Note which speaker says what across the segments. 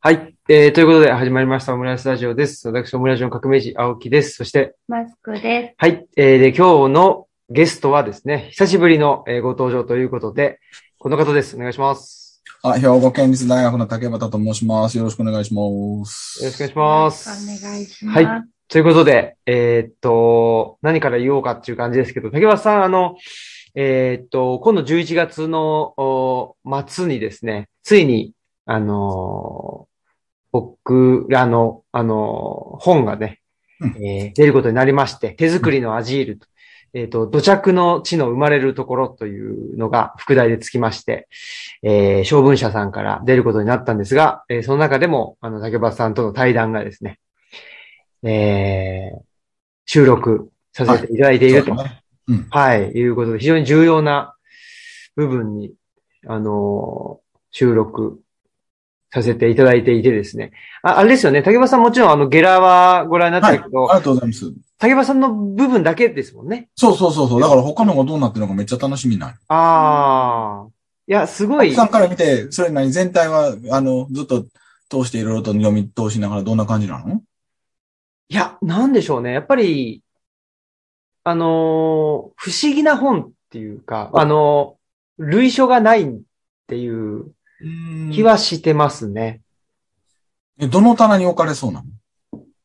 Speaker 1: はい。えー、ということで始まりましたオムライスラジオです。私、オムライスの革命児、青木です。そして、
Speaker 2: マスクです。
Speaker 1: はい。えー、で、今日のゲストはですね、久しぶりの、えー、ご登場ということで、この方です。お願いします。
Speaker 3: あ、兵庫県立大学の竹端と申します。よろしくお願いします。
Speaker 1: よろしくお願いします。
Speaker 2: お願いします。はい。
Speaker 1: ということで、えー、っと、何から言おうかっていう感じですけど、竹端さん、あの、えー、っと、今度11月の末にですね、ついに、あの僕らの、あの、本がね、えー、出ることになりまして、手作りのアジールと、えっ、ー、と、土着の地の生まれるところというのが副題でつきまして、えー、小文社さんから出ることになったんですが、えー、その中でも、あの、竹橋さんとの対談がですね、えー、収録させていただいていると、はい、うん、はい、いうことで、非常に重要な部分に、あのー、収録させていただいていてですね。ああれですよね。竹場さんもちろんあのゲラはご覧になったけど、
Speaker 3: はい、ありがとうございます。
Speaker 1: 竹場さんの部分だけですもんね。
Speaker 3: そうそうそうそう。だから他のがどうなってるのかめっちゃ楽しみな
Speaker 1: ああ。いや、すごい。
Speaker 3: さんから見て、それなに全体は、あの、ずっと通していろいろと読み通しながらどんな感じなの？
Speaker 1: いや、なんでしょうね。やっぱり、あのー、不思議な本っていうか、あのー、類書がないっていう気はしてますね。
Speaker 3: え、どの棚に置かれそうなの？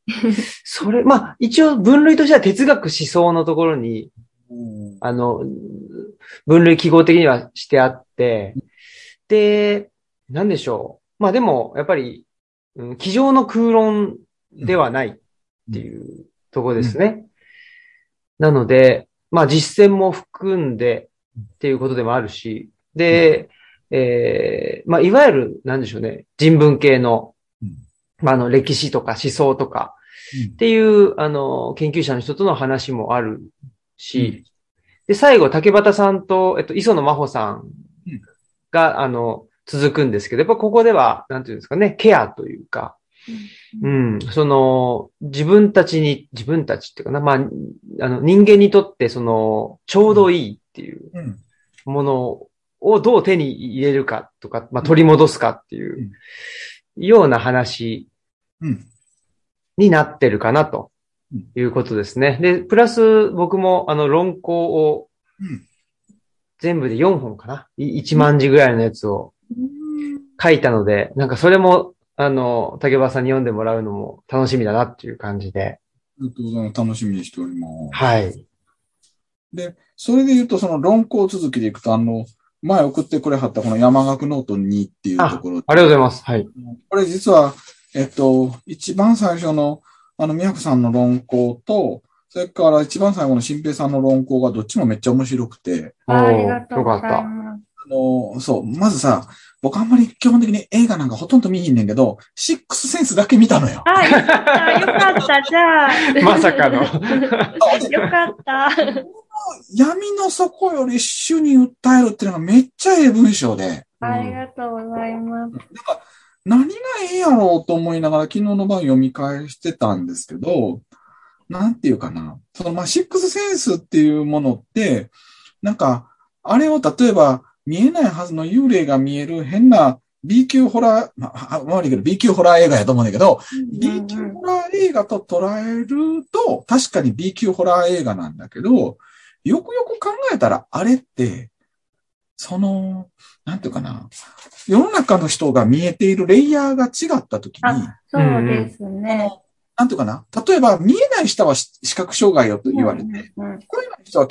Speaker 1: それ、まあ、一応分類としては哲学思想のところに、あの、分類記号的にはしてあって、で、なんでしょう。まあでも、やっぱり、うん、机上の空論ではないっていうところですね。うんうん、なので、まあ実践も含んでっていうことでもあるし、で、えー、まあ、いわゆる、なんでしょうね、人文系の、まあ、あの、歴史とか思想とか、っていう、あの、研究者の人との話もあるし、で、最後、竹端さんと、えっと、磯野真帆さんが、あの、続くんですけど、やっぱここでは、なんていうんですかね、ケアというか、うん、その、自分たちに、自分たちっていうかな、まあ、あの、人間にとって、その、ちょうどいいっていうものをどう手に入れるかとか、まあ、取り戻すかっていうような話になってるかなということですね。で、プラス僕もあの論考を全部で4本かな ?1 万字ぐらいのやつを書いたので、なんかそれもあの、竹場さんに読んでもらうのも楽しみだなっていう感じで。
Speaker 3: ありがとうございます。楽しみにしております。
Speaker 1: はい。
Speaker 3: で、それで言うと、その論考続きでいくと、あの、前送ってくれはったこの山岳ノート2っていうところ。
Speaker 1: ありがとうございます。はい。
Speaker 3: これ実は、えっと、一番最初の、あの、宮子さんの論考と、それから一番最後の新平さんの論考がどっちもめっちゃ面白くて。
Speaker 2: ありがとうございます。あ
Speaker 3: の、そう、まずさ、僕あんまり基本的に映画なんかほとんど見ひんねんけど、シックスセンスだけ見たのよ。
Speaker 2: あ、よかった、よかった、じゃあ。
Speaker 1: まさかの。よ
Speaker 2: かった。
Speaker 3: 闇の底より主に訴えるっていうのがめっちゃええ文章で。
Speaker 2: ありがとうございます。なんか
Speaker 3: 何がええやろうと思いながら昨日の晩読み返してたんですけど、なんていうかな。そのまあ、シックスセンスっていうものって、なんか、あれを例えば見えないはずの幽霊が見える変な B 級ホラー、まあ、悪いけど B 級ホラー映画やと思うんだけど、うんうんうん、B 級ホラー映画と捉えると、確かに B 級ホラー映画なんだけど、よくよく考えたら、あれって、その、なんていうかな、世の中の人が見えているレイヤーが違ったときに、
Speaker 2: そうですね。
Speaker 3: なんていうかな、例えば見えない人は視覚障害よと言われて、うんうん、これの人は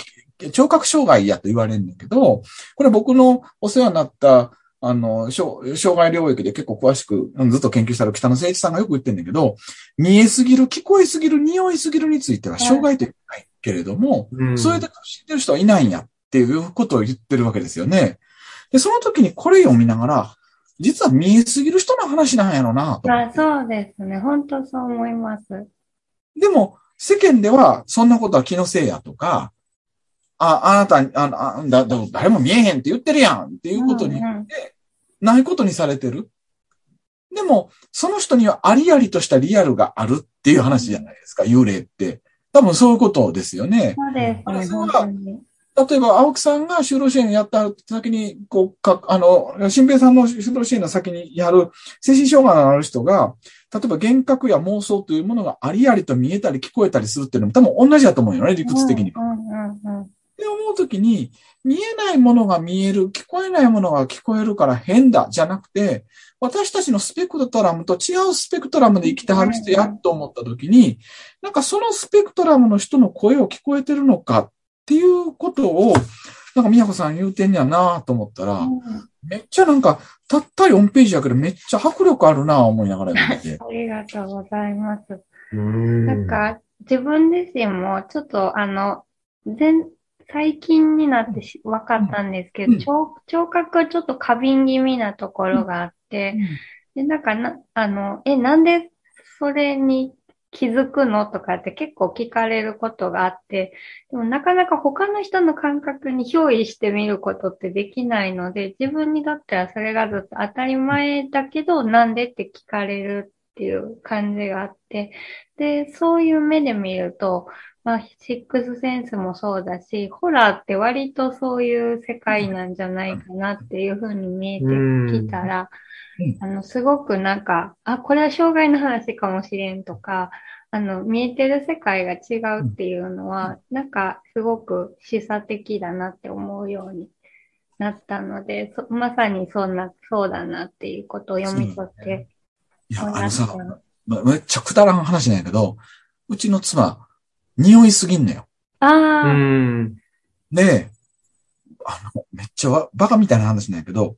Speaker 3: 聴覚障害やと言われるんだけど、これ僕のお世話になったあの、障害領域で結構詳しくずっと研究したら北野誠一さんがよく言ってるんだけど、見えすぎる、聞こえすぎる、匂いすぎるについては障害というないけれども、うん、それで知ってる人はいないんやっていうことを言ってるわけですよね。で、その時にこれ読みながら、実は見えすぎる人の話なんやろなと。
Speaker 2: あそうですね。本当そう思います。
Speaker 3: でも、世間ではそんなことは気のせいやとか、あ、あなた、ああだ、だ、誰も見えへんって言ってるやんっていうことによって、ないことにされてる。でも、その人にはありありとしたリアルがあるっていう話じゃないですか、幽霊って。多分そういうことですよね。
Speaker 2: そうです。
Speaker 3: それが、例えば、青木さんが就労支援やった先に、こう、か、あの、新平さんの就労支援の先にやる精神障害のある人が、例えば幻覚や妄想というものがありありと見えたり聞こえたりするっていうのも多分同じだと思うよね、理屈的に。
Speaker 2: うんうんうん
Speaker 3: って思うときに、見えないものが見える、聞こえないものが聞こえるから変だ、じゃなくて、私たちのスペクトラムと違うスペクトラムで生きてはる人やっと思ったときに、なんかそのスペクトラムの人の声を聞こえてるのかっていうことを、なんか宮子さん言うてんやなと思ったら、
Speaker 2: うん
Speaker 3: めっちゃなんか、たった4ページやけどめっちゃ迫力あるな思いながら見て。
Speaker 2: ありがとうございます。
Speaker 1: うん
Speaker 2: なんか、自分自身もちょっとあの、全、最近になってし分かったんですけど、
Speaker 3: うん。
Speaker 2: 聴聴覚がちょっと過敏気味なところがあって、で、なんかな、あの、え、なんでそれに気づくのとかって結構聞かれることがあって、でもなかなか他の人の感覚に憑依してみることってできないので、自分にとってはそれがずっと当たり前だけど、なんでって聞かれるっていう感じがあって、で、そういう目で見ると、まあ、シックスセンスもそうだし、ホラーって割とそういう世界なんじゃないかなっていうふうに見えてきたら、
Speaker 3: うん。
Speaker 2: あの、すごくなんか、あ、これは障害の話かもしれんとか、あの、見えてる世界が違うっていうのは、なんか、すごく示唆的だなって思うようになったので、そまさにそんな、そうだなっていうことを読み取って
Speaker 3: いや、
Speaker 2: 思いまし
Speaker 3: あのさめっちゃくだらん話なんやけど、うちの妻、匂いすぎんのよ。
Speaker 1: う
Speaker 2: ああ、
Speaker 1: ん。
Speaker 3: で、あの、めっちゃわバカみたいな話なんやけど、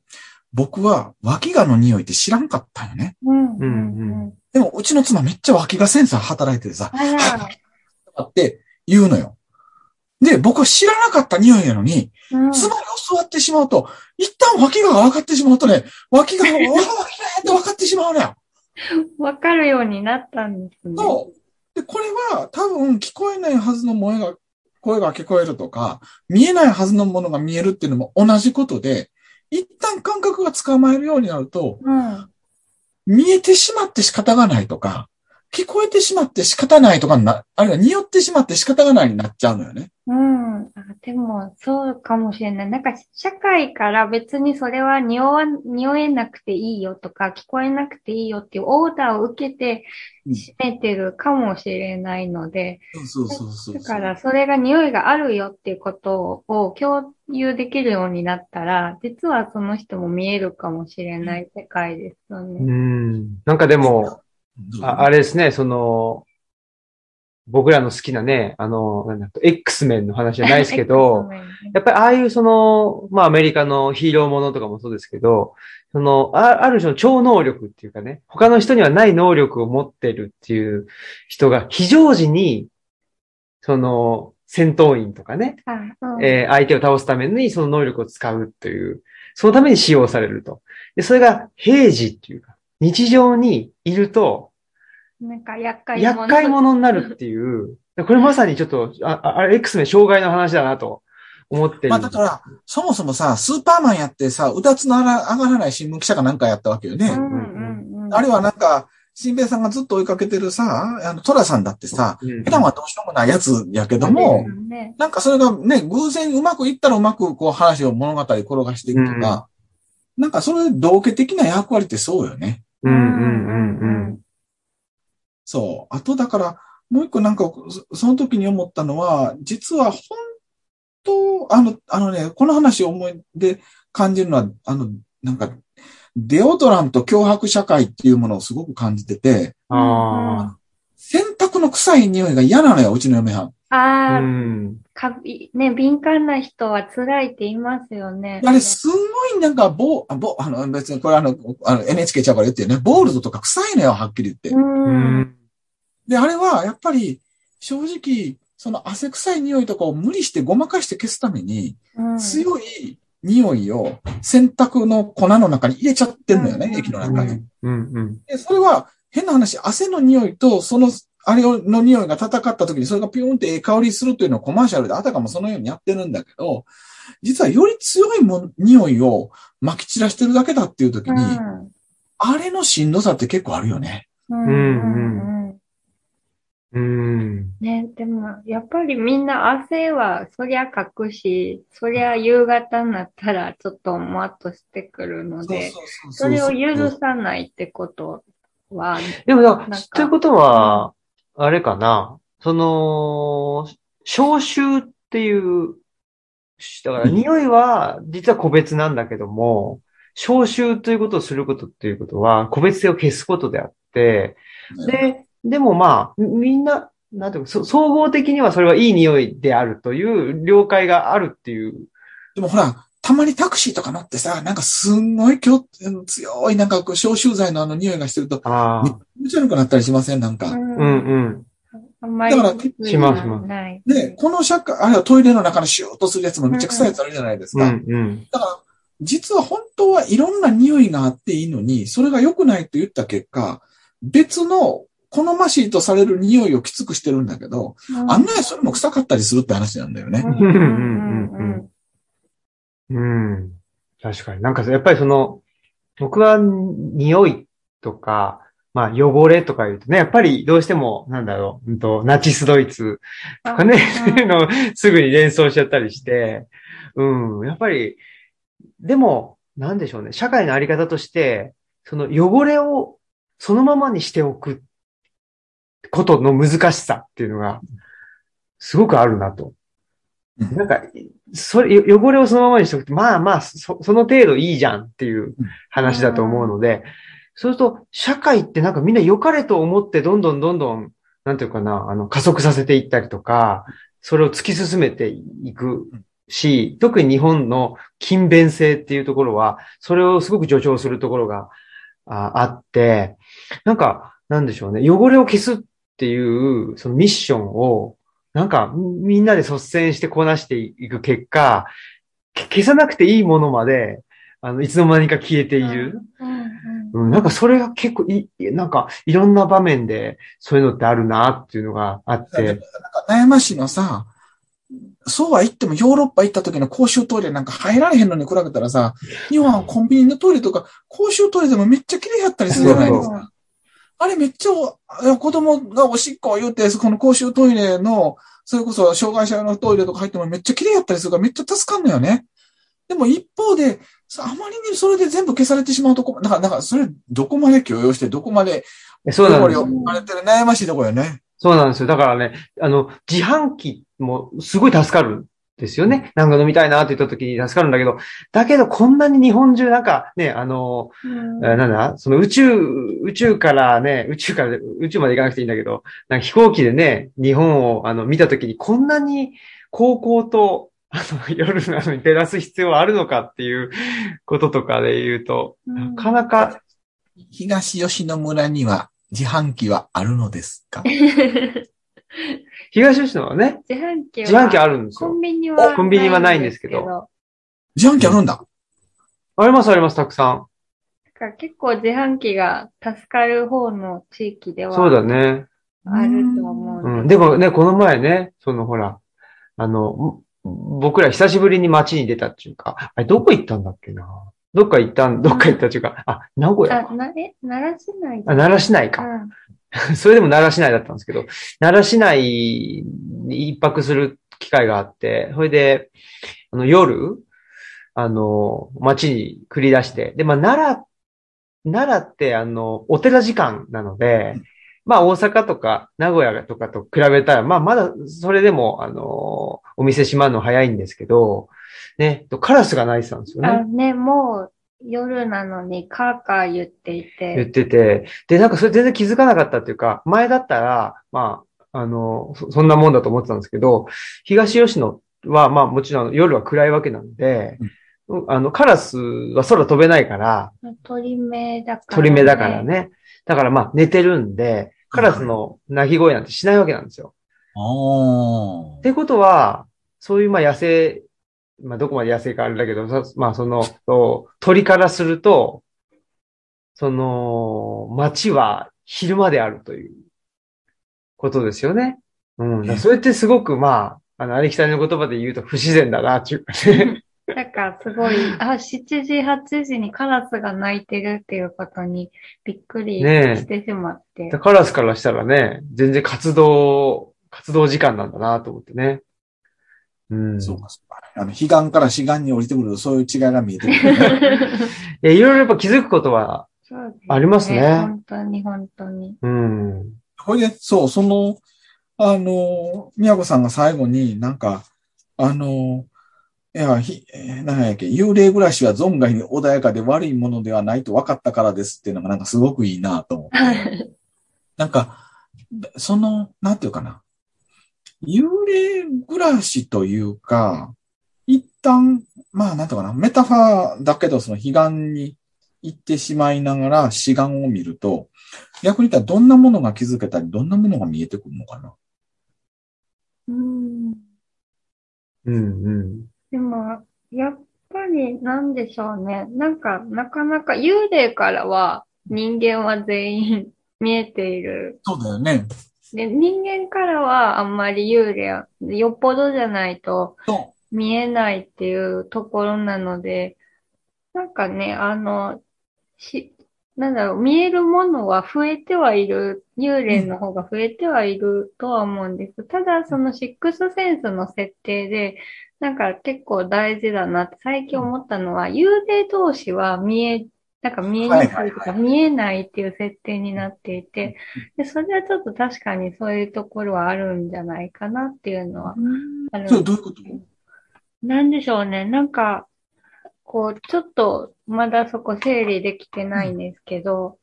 Speaker 3: 僕は脇がの匂いって知らんかったんよね。
Speaker 2: うん、うん。
Speaker 3: でも、うちの妻めっちゃ脇がセンサー働いててさ、
Speaker 2: あら、
Speaker 3: って言うのよ。で、僕は知らなかった匂いやのに、
Speaker 2: うん、
Speaker 3: 妻に教わってしまうと、一旦脇が分かってしまうとね、脇が、わ、脇がって分かってしまうのよ。
Speaker 2: わかるようになったんですね。
Speaker 3: そう。で、これは多分聞こえないはずの声が、声が聞こえるとか、見えないはずのものが見えるっていうのも同じことで、一旦感覚が捕まえるようになると、
Speaker 2: うん。
Speaker 3: 見えてしまって仕方がないとか、聞こえてしまって仕方ないとかな、あるいは匂ってしまって仕方がないになっちゃうのよね。
Speaker 2: うん。あでも、そうかもしれない。なんか、社会から別にそれは匂わ、匂えなくていいよとか、聞こえなくていいよっていうオーダーを受けて
Speaker 3: うん
Speaker 2: 閉めてるかもしれないので、
Speaker 3: そうそうそうそう。
Speaker 2: だからそれが匂いがあるよっていうことを共有できるようになったら、実はその人も見えるかもしれない世界ですよ
Speaker 1: う
Speaker 2: ね。
Speaker 1: ん。なんかでも、ああれですね、その、僕らの好きなね、あの、なんだ X メンの話じゃないですけど、やっぱりああいうその、まあアメリカのヒーローものとかもそうですけど、その、あある種の超能力っていうかね、他の人にはない能力を持ってるっていう人が非常時に、その、戦闘員とかね、
Speaker 2: あうん。
Speaker 1: えー相手を倒すためにその能力を使うという、そのために使用されると。で、それが平時っていうか、日常にいると、
Speaker 2: なんか厄介
Speaker 1: 厄介者になるっていう、これまさにちょっと、あ、ああれ、X メン障害の話だなと思ってる。
Speaker 3: まあだから、そもそもさ、スーパーマンやってさ、うだつの上がらない新聞記者かなんかやったわけよね。
Speaker 2: うんうんうん。
Speaker 3: あるいはなんか、新兵さんがずっと追いかけてるさ、あの、トラさんだってさ、
Speaker 1: うん
Speaker 3: 普段はどうしようもないやつやけども、
Speaker 2: ね、
Speaker 3: なんかそれがね、偶然うまくいったらうまくこう話を物語転がしていくとか、なんかそれ同化的な役割ってそうよね。
Speaker 1: うんうんうんうん。
Speaker 3: そう。あとだから、もう一個なんか、そその時に思ったのは、実は本当、あの、あのね、この話を思いで感じるのは、あの、なんか、デオドラント脅迫社会っていうものをすごく感じてて、
Speaker 1: あ
Speaker 3: 洗濯の臭い匂いが嫌なのよ、うちの嫁はん。
Speaker 1: あ。
Speaker 2: ああ、
Speaker 1: うん。
Speaker 2: かび、ね、敏感な人は辛いって言いますよね。
Speaker 3: あれ、すんごいなんか、ボあボあの、別にこれあの、あの NHK ちゃうから言ってるね、ボールドとか臭いのよ、はっきり言って。
Speaker 2: う。
Speaker 1: うんん。
Speaker 3: で、あれは、やっぱり、正直、その汗臭い匂いとかを無理してごまかして消すために、
Speaker 2: うん
Speaker 3: 強い匂いを洗濯の粉の中に入れちゃってんのよね、
Speaker 2: うん
Speaker 3: 液の中に。
Speaker 1: うんうん。
Speaker 3: で、それは変な話、汗の匂いとその、あれの匂いが戦った時にそれがピューンってええ香りするというのをコマーシャルであたかもそのようにやってるんだけど、実はより強いも匂いを撒き散らしてるだけだっていう時に、あれのしんどさって結構あるよね。
Speaker 2: うん。うん。うん。
Speaker 1: うん。
Speaker 2: ね、でも、やっぱりみんな汗は、そりゃかくし、そりゃ夕方になったらちょっともわっとしてくるので、それを許さないってことは、
Speaker 1: でもだ
Speaker 2: なんか
Speaker 1: ということは、あれかな？その、消臭っていう、だから匂いは実は個別なんだけども、消臭ということをすることっていうことは、個別性を消すことであって、で、でもまあ、みんな、なんていうか、そ総合的にはそれはいい匂いであるという了解があるっていう。
Speaker 3: でもほら、たまにタクシーとか乗ってさ、なんかすんごい強強いなんかこう消臭剤のあの匂いがしてると、
Speaker 1: ああ。
Speaker 3: めっちゃ悪くなったりしません？なんか。
Speaker 2: うん
Speaker 1: うんうん。
Speaker 2: あんまり
Speaker 3: だから
Speaker 2: 得意
Speaker 1: しますします
Speaker 2: ない。
Speaker 3: で、この社会、あれはトイレの中のシューッとするやつもめっちゃ臭いやつあるじゃないです
Speaker 1: う
Speaker 3: か。
Speaker 1: んうん。
Speaker 3: だから、実は本当はいろんな匂いがあっていいのに、それが良くないと言った結果、別の好ましいとされる匂いをきつくしてるんだけど、
Speaker 2: うん
Speaker 3: 案外それも臭かったりするって話なんだよね。
Speaker 2: うんうんうん
Speaker 1: うん。確かに。なんかやっぱりその、僕は匂いとか、まあ汚れとか言うとね、やっぱりどうしても、なんだろう、うんとナチスドイツとかね、そういう のをすぐに連想しちゃったりして、うん、やっぱり、でも、なんでしょうね、社会のあり方として、その汚れをそのままにしておくことの難しさっていうのが、すごくあるなと。
Speaker 3: うん
Speaker 1: なんか、それ、よ汚れをそのままにしておくと、まあまあ、そその程度いいじゃんっていう話だと思うので、そうすると、社会ってなんかみんな良かれと思ってどんどんどんどん、なんていうかな、あの、加速させていったりとか、それを突き進めていくし、特に日本の勤勉性っていうところは、それをすごく助長するところがああって、なんか、なんでしょうね、汚れを消すっていう、そのミッションを、なんか、みんなで率先してこなしていく結果、け消さなくていいものまで、あの、いつの間にか消えている。
Speaker 2: うんうん
Speaker 1: うん、なんかそれが結構い、いなんかいろんな場面でそういうのってあるなっていうのがあって。
Speaker 3: なんか悩ましいのさ、そうは言ってもヨーロッパ行った時の公衆トイレなんか入られへんのに比べたらさ、日本はコンビニのトイレとか公衆トイレでもめっちゃ綺麗やったりするじゃないですか。あれめっちゃお、子供がおしっこを言うて、この公衆トイレの、それこそ障害者用のトイレとか入ってもめっちゃ綺麗やったりするからめっちゃ助かんのよね。でも一方で、あまりにそれで全部消されてしまうとこ、なんか、なんか、それ、どこまで許容して、どこまで、
Speaker 1: そうなんです
Speaker 3: 汚れをあれって悩ましいとこよね。
Speaker 1: そうなんですよ。だからね、あの、自販機もすごい助かるんですよね。なんか飲みたいなって言った時に助かるんだけど、だけどこんなに日本中なんかね、あの、
Speaker 2: うん。
Speaker 1: えーなんだその宇宙、宇宙からね、宇宙から、宇宙まで行かなくていいんだけど、なんか飛行機でね、日本をあの見た時にこんなに高校と、あの、夜なのに照らす必要はあるのかっていうこととかで言うと、
Speaker 2: うん。
Speaker 1: なかなか、
Speaker 3: 東吉野村には自販機はあるのですか？
Speaker 1: 東吉野はね、
Speaker 2: 自販機は、
Speaker 1: 自販機あるんですよ。
Speaker 2: コンビニは、
Speaker 1: コンビニはないんですけど。
Speaker 3: 自販機あるんだ。
Speaker 1: ありますあります、たくさん。
Speaker 2: だから結構自販機が助かる方の地域では
Speaker 1: そうだね。
Speaker 2: あると思う。
Speaker 1: うん。でもね、この前ね、そのほら、あの、僕ら久しぶりに街に出たっていうか、あれどこ行ったんだっけな？どっか行ったん、どっか行ったっていうか、あ、名古屋
Speaker 2: あ、
Speaker 1: か。
Speaker 2: な、え、奈良市内
Speaker 1: あ、奈良市内か。
Speaker 2: うん
Speaker 1: それでも奈良市内だったんですけど、奈良市内に一泊する機会があって、それで、あの、夜、あの、街に繰り出して、で、まあ、奈良、奈良って、あの、お寺時間なので、まあ、大阪とか名古屋とかと比べたら、まあ、まだ、それでも、あの、お店閉まるの早いんですけど、ね、カラスが鳴いてたんですよね。
Speaker 2: あね、もう夜なのにカーカー言ってい
Speaker 1: 言って
Speaker 2: て、
Speaker 1: て、で、なんかそれ全然気づかなかったっていうか、前だったら、まあ、あの、そそんなもんだと思ってたんですけど、東吉野は、まあもちろん夜は暗いわけなんで、あの、カラスは空飛べないから、
Speaker 2: 鳥目だから、
Speaker 1: 鳥目だから。ね。だからまあ寝てるんで、カラスの鳴き声なんてしないわけなんですよ。
Speaker 3: あ
Speaker 1: ってことは、そういうまあ野生、まあどこまで野生かあれだけど、そまあその、鳥からすると、その、街は昼間であるということですよね。うん。それってすごくまあ、あの、ありきたりの言葉で言うと不自然だな、っていうかね。
Speaker 2: なんかすごい、あ、7時、8時にカラスが鳴いてるっていうことにびっくりしてしまって。
Speaker 1: カラスからしたらね、全然活動、活動時間なんだなと思ってね。うん。
Speaker 3: そうか、そうか。あの、彼岸から志願に降りてくるとそういう違いが見えてくる、ね。
Speaker 1: いや、いろいろやっぱ気づくことは、ありますね
Speaker 2: 本当に本当に。
Speaker 1: うん。
Speaker 3: ほいで、そう、その、あの、宮子さんが最後になんか、あの、いや、ひ、えー何やっけ、幽霊暮らしは存外に穏やかで悪いものではないと分かったからですっていうのがなんかすごくいいなと思って。なんか、その、なんていうかな。幽霊暮らしというか、一旦、まあなんていうかな、メタファーだけどその彼岸に行ってしまいながら志願を見ると、逆に言ったらどんなものが気づけたり、どんなものが見えてくるのかな。
Speaker 2: うん
Speaker 1: うん、うん。
Speaker 2: でも、やっぱりなんでしょうね。なんか、なかなか幽霊からは人間は全員見えている。
Speaker 3: そうだよね。
Speaker 2: で、人間からはあんまり幽霊は、よっぽどじゃないと
Speaker 3: そ
Speaker 2: 見えないっていうところなので、なんかね、あの、し、なんだろう、見えるものは増えてはいる、幽霊の方が増えてはいるとは思うんです。ただ、そのシックスセンスの設定で、なんか結構大事だなって最近思ったのは、幽霊同士は見え、なんか見えにくいとか見えないっていう設定になっていて、で、それはちょっと確かにそういうところはあるんじゃないかなっていうのはある
Speaker 3: う。それどういうこと？
Speaker 2: なんでしょうね。なんか、こう、ちょっと、まだそこ整理できてないんですけど、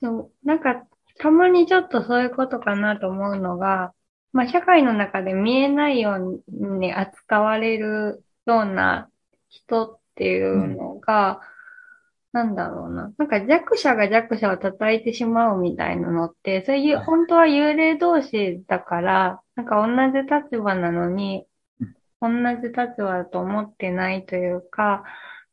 Speaker 2: でもなんか、たまにちょっとそういうことかなと思うのが、まあ、社会の中で見えないように扱われるような人っていうのが、なんだろうな。なんか弱者が弱者を叩いてしまうみたいなのって、そういう、
Speaker 3: はい
Speaker 2: 本当は幽霊同士だから、なんか同じ立場なのに、同じ立場だと思ってないというか、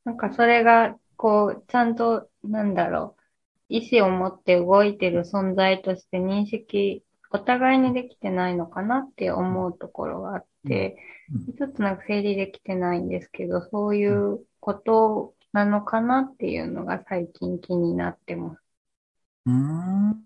Speaker 2: なんかそれが、こう、ちゃんと、なんだろう、意思を持って動いてる存在として認識、お互いにできてないのかなって思うところがあって、
Speaker 3: うん。
Speaker 2: ちょっとなんか整理できてないんですけど、そういうことなのかなっていうのが最近気になってます。
Speaker 3: うーん。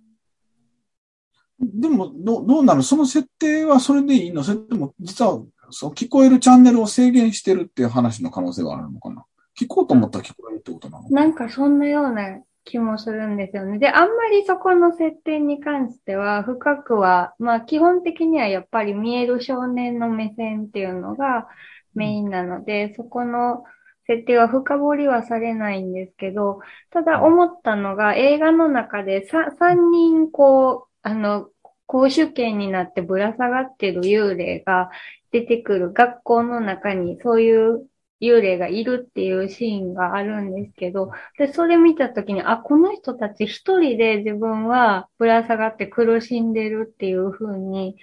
Speaker 3: でも、どどうなの？その設定はそれでいいの？それとも、実は、そう、聞こえるチャンネルを制限してるっていう話の可能性はあるのかな？聞こうと思ったら聞こえるってことなの？
Speaker 2: なんかそんなような気もするんですよね。で、あんまりそこの設定に関しては深くは、まあ基本的にはやっぱり見える少年の目線っていうのがメインなので、そこの設定は深掘りはされないんですけど、ただ思ったのが映画の中でさ3人こう、あの、公主権になってぶら下がってる幽霊が出てくる学校の中にそういう幽霊がいるっていうシーンがあるんですけど、で、それ見たときに、あ、この人たち一人で自分はぶら下がって苦しんでるっていう風に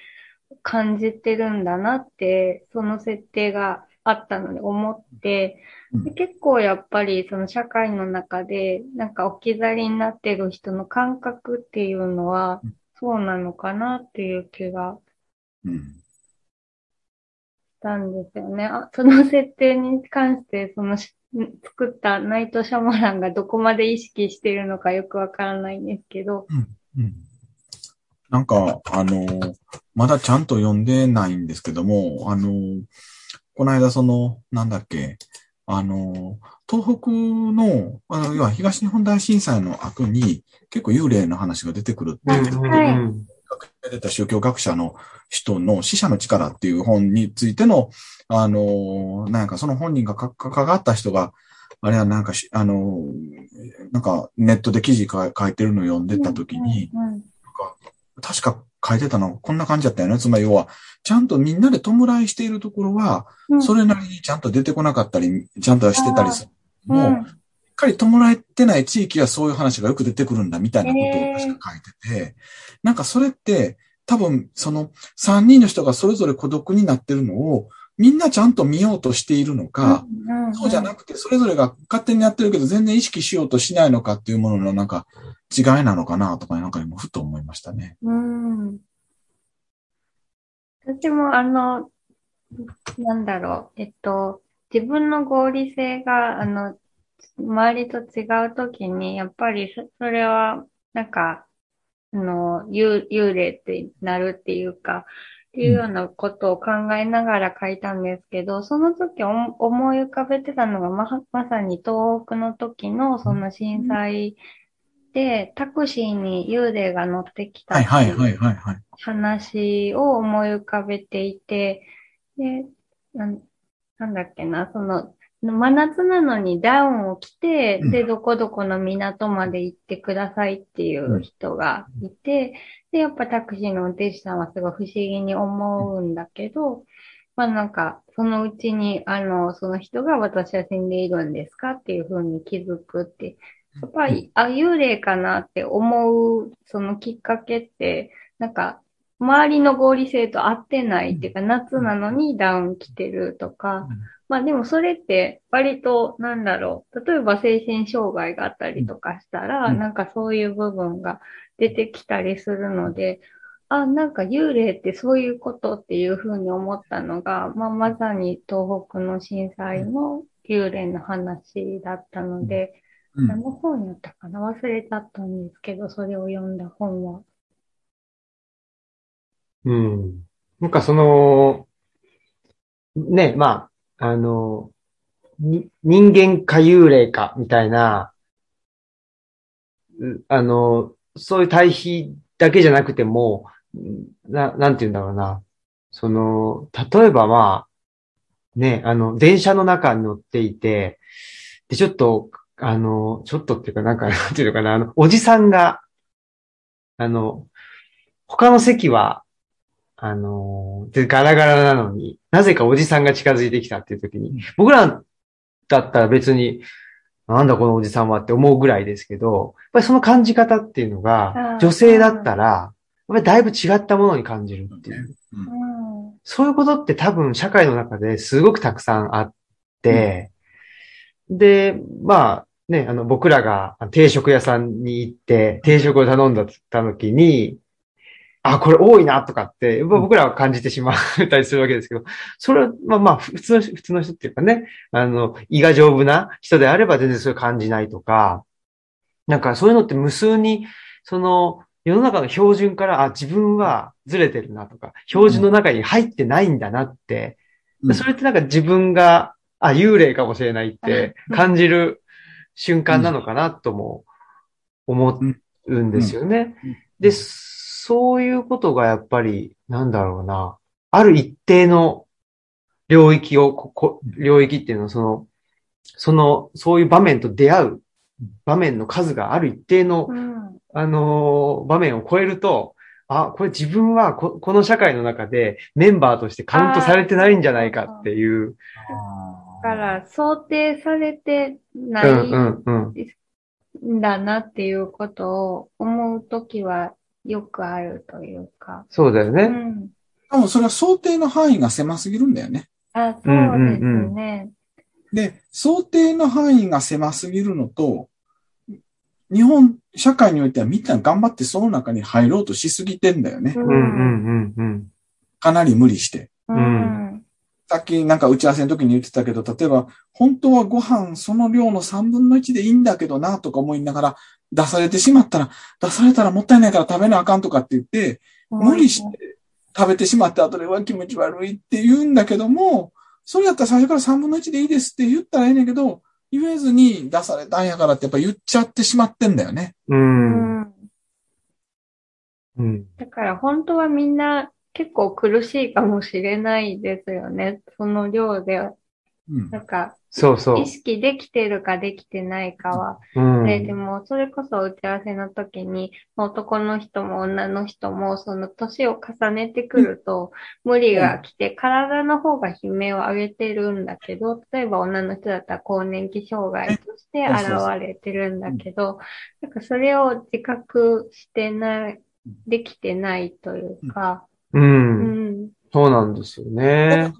Speaker 2: 感じてるんだなって、その設定があったので思って、で結構やっぱりその社会の中でなんか置き去りになってる人の感覚っていうのはそうなのかなっていう気が
Speaker 3: うん。
Speaker 2: したんですよね。あ、その設定に関して、そのし作ったナイト・シャマランがどこまで意識してるのかよくわからないんですけど、
Speaker 3: うん。なんか、あの、まだちゃんと読んでないんですけども、あの、この間その、なんだっけ、あの、東北の、あの、要は東日本大震災の後に結構幽霊の話が出てくるっていう、出た宗教学者の人の死者の力っていう本についての、あの、なんかその本人がか関わった人が、あれはなんかし、あの、なんかネットで記事か書いてるのを読んでた時に、
Speaker 2: うんうん
Speaker 3: 確か書いてたのこんな感じだったよね。つまり要は、ちゃんとみんなで弔いしているところは、
Speaker 2: うん
Speaker 3: それなりにちゃんと出てこなかったり、ちゃんとしてたりする。
Speaker 2: うん
Speaker 3: もう、かり弔えてない地域はそういう話がよく出てくるんだみたいなことを確か書いてて、なんかそれって多分その3人の人がそれぞれ孤独になってるのをみんなちゃんと見ようとしているのか、そうじゃなくてそれぞれが勝手にやってるけど全然意識しようとしないのかっていうもののなんか違いなのかなとかなんか今ふと思いましたね。
Speaker 2: うん。私もあの、なんだろう、えっと、自分の合理性が、あの、周りと違うときに、やっぱりそそれは、なんか、あの、幽幽霊ってなるっていうか、っていうようなことを考えながら書いたんですけど、その時お思い浮かべてたのがま、まさに東北の時のその震災で、タクシーに幽霊が乗ってきた
Speaker 3: はいはい
Speaker 2: って
Speaker 3: はいいうはいはい。
Speaker 2: 話を思い浮かべていて、で、なんなんだっけな、その、真夏なのにダウンを着て、
Speaker 3: うん。
Speaker 2: で、どこどこの港まで行ってくださいっていう人がいて、で、やっぱタクシーの運転手さんはすごい不思議に思うんだけど、まあなんか、そのうちに、あの、その人が私は死んでいるんですかっていうふうに気づくって、やっぱり、あ、幽霊かなって思う、そのきっかけって、なんか、周りの合理性と合ってないっていうか、夏なのにダウン着てるとか、まあでもそれって割となんだろう。例えば精神障害があったりとかしたら、
Speaker 3: うん
Speaker 2: なんかそういう部分が出てきたりするので、あ、なんか幽霊ってそういうことっていうふうに思ったのが、まあまさに東北の震災の幽霊の話だったので、
Speaker 3: うん
Speaker 2: 何の本やったかな？忘れちゃったんですけど、それを読んだ本は。
Speaker 1: うん。なんかその、ね、まあ、あの、人間か幽霊かみたいな、あの、そういう対比だけじゃなくても、な、なんて言うんだろうな。その、例えばまあ、ね、あの、電車の中に乗っていて、で、ちょっと、あの、ちょっとっていうか、なんか、なんていうのかな、あの、おじさんが、あの、他の席は、あのーで、ガラガラなのに、なぜかおじさんが近づいてきたっていう時に、僕らだったら別に、なんだこのおじさんはって思うぐらいですけど、やっぱりその感じ方っていうの
Speaker 2: あ
Speaker 1: が、
Speaker 2: ー
Speaker 1: 女性だったら、やっぱりだいぶ違ったものに感じるっていう。
Speaker 3: うん
Speaker 2: うん。
Speaker 1: そういうことって多分社会の中ですごくたくさんあって、で、まあね、あの僕らが定食屋さんに行って定食を頼んだ時に、あ、これ多いなとかって、僕らは感じてしまったりするわけですけど、それは、まあまあ、普通の人、普通の人っていうかね、あの、胃が丈夫な人であれば全然それ感じないとか、なんかそういうのって無数に、その、世の中の標準から、あ、自分はずれてるなとか、標準の中に入ってないんだなって、
Speaker 3: うん。
Speaker 1: それってなんか自分が、あ、幽霊かもしれないって感じる瞬間なのかなとも思うんですよね。で、そういうことがやっぱり、なんだろうな、ある一定の領域を、ここ、領域っていうのは、その、その、そういう場面と出会う場面の数がある一定の、
Speaker 2: うん。
Speaker 1: あのー場面を超えると、あ、これ自分はここの社会の中でメンバーとしてカウントされてないんじゃないかっていう。
Speaker 2: だから、想定されてな
Speaker 1: うん
Speaker 2: い。
Speaker 1: ん
Speaker 2: だなっていうことを思うときはよくあるというか。う
Speaker 1: そうだよね。
Speaker 2: ん。
Speaker 3: 多分それは想定の範囲が狭すぎるんだよね。
Speaker 2: あ、そうですね。
Speaker 3: で、想定の範囲が狭すぎるのと、日本社会においてはみんな頑張ってその中に入ろうとしすぎてんだよね。
Speaker 2: う
Speaker 1: うんうんうんうん。
Speaker 3: かなり無理して。
Speaker 2: うん。
Speaker 3: さっきなんか打ち合わせの時に言ってたけど、例えば、本当はご飯その量の3分の1でいいんだけどなとか思いながら出されてしまったら、出されたらもったいないから食べなあかんとかって言って、無理して食べてしまった後では気持ち悪いって言うんだけども、それやったら最初から3分の1でいいですって言ったらいいねんけど、言えずに出されたんやからってやっぱ言っちゃってしまってんだよね。
Speaker 1: う。
Speaker 2: うんん。
Speaker 1: うん。
Speaker 2: だから本当はみんな結構苦しいかもしれないですよね。その量で、
Speaker 3: うん
Speaker 2: な。んか
Speaker 1: そうそう
Speaker 2: 意。識できてるかできてないかは
Speaker 1: うん。
Speaker 2: で、でも、それこそ打ち合わせの時に、男の人も女の人も、その年を重ねてくると、無理が来て、体の方が悲鳴を上げてるんだけど、例えば女の人だったら更年期障害として現れてるんだけど、なんかそれを自覚してない、できてないというか、
Speaker 1: う。
Speaker 2: うんん、
Speaker 1: そうなんですよね。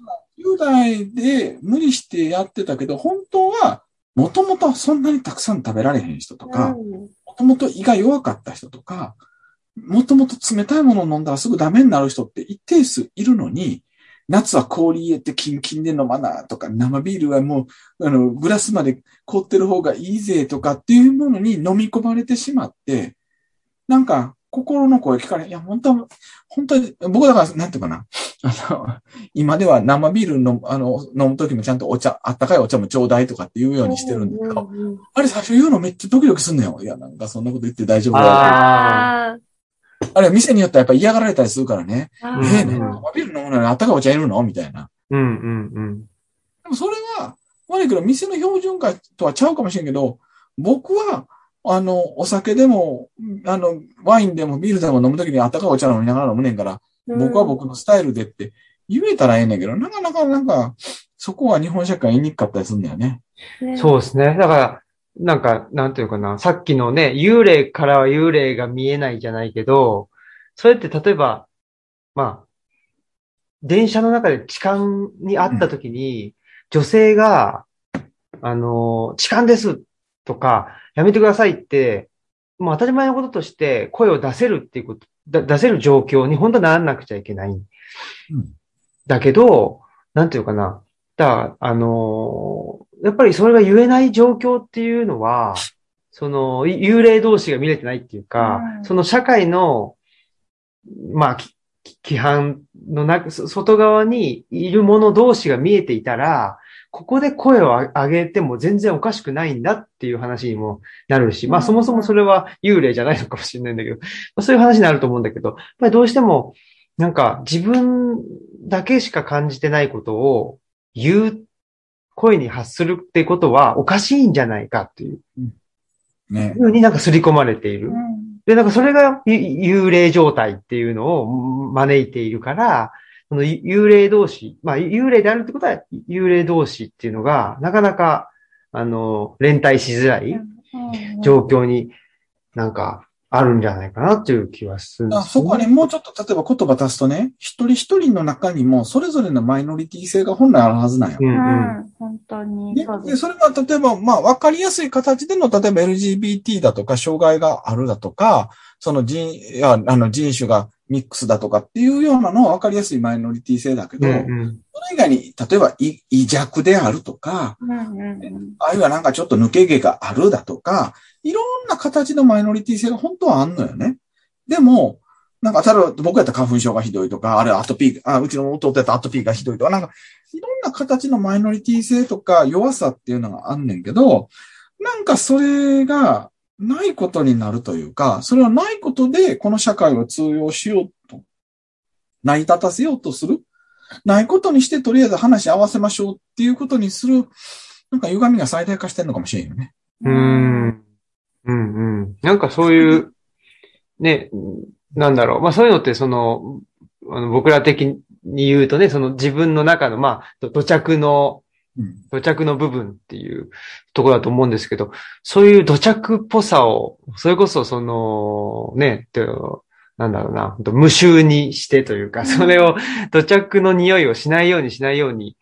Speaker 3: 10代で無理してやってたけど、本当は、もともとそんなにたくさん食べられへん人とか、
Speaker 2: うん
Speaker 3: もともと胃が弱かった人とか、もともと冷たいものを飲んだらすぐダメになる人って一定数いるのに、夏は氷入れてキンキンで飲まなとか、生ビールはもう、あの、グラスまで凍ってる方がいいぜとかっていうものに飲み込まれてしまって、なんか、心の声聞かれ、いや、本当は、本当に、僕だから、なんていうかな。あの、今では生ビールの、あの、飲むときもちゃんとお茶、あったかいお茶もちょうだいとかって言うようにしてるんだけど、あれ最初言うのめっちゃドキドキすんのよ。いや、なんかそんなこと言って大丈夫だ。あれ、店によってはやっぱ嫌がられたりするからね。ええね、生ビール飲むのにあったかいお茶いるの？みたいな。
Speaker 1: うんうんうん。で
Speaker 3: もそれは、悪いけど、店の標準化とはちゃうかもしれんけど、僕は、あの、お酒でも、あの、ワインでもビールでも飲むときにあったかいお茶飲みながら飲むねんから、僕は僕のスタイルでって言えたらええねんけど、なかなかなんか、そこは日本社会言いにくかったりするんだよね。
Speaker 1: そうですね。だから、なんか、なんていうかな、さっきのね、幽霊からは幽霊が見えないじゃないけど、それって例えば、まあ、電車の中で痴漢に会った時に、うん、女性が、あの、痴漢ですとか、やめてくださいって、もう当たり前のこととして声を出せるっていうこと、出せる状況に本当はならなくちゃいけない。うん、だけど、なんていうかな。だあのー、やっぱりそれが言えない状況っていうのは、その、幽霊同士が見れてないっていうか、うん、その社会の、まあ、規範のな、外側にいる者同士が見えていたら、ここで声を上げても全然おかしくないんだっていう話にもなるし、まあそもそもそれは幽霊じゃないのかもしれないんだけど、まあ、そういう話になると思うんだけど、やっぱりどうしても、なんか自分だけしか感じてないことを言う、声に発するってことはおかしいんじゃないかっていう。ね。ふうになんか刷り込まれている。で、なんかそれが幽霊状態っていうのを招いているから、その幽霊同士、まあ幽霊であるってことは幽霊同士っていうのが、なかなか、あの、連帯しづらい状況になんかあるんじゃないかなっていう気はする
Speaker 3: ね、そこはね、もうちょっと例えば言葉足すとね、一人一人の中にもそれぞれのマイノリティ性が本来あるはずなんよ。
Speaker 2: うん、うん、本当に
Speaker 3: そで。それが例えば、まあ、わかりやすい形での、例えば LGBT だとか、障害があるだとか、その人、あの人種がミックスだとかっていうようなのは分かりやすいマイノリティ性だけど、うんうん、それ以外に、例えば異弱であるとか、うんうんうん、あるいはなんかちょっと抜け毛があるだとか、いろんな形のマイノリティ性が本当はあんのよね。でも、なんか、例えば僕やったら花粉症がひどいとか、あるいはアトピー、あ、うちの弟やったらアトピーがひどいとか、なんか、いろんな形のマイノリティ性とか弱さっていうのがあんねんけど、なんかそれが、ないことになるというか、それはないことでこの社会を通用しようと、成り立たせようとする。ないことにしてとりあえず話し合わせましょうっていうことにする、なんか歪みが最大化してるのかもしれんよね。
Speaker 1: うん。うんうん。なんかそういう、ね、なんだろう。まあそういうのってその、あの僕ら的に言うとね、その自分の中の、まあ、土着の土着の部分っていうところだと思うんですけど、そういう土着っぽさを、それこそその、ね、なんだろうな、無臭にしてというか、それを土着の匂いをしないようにしないように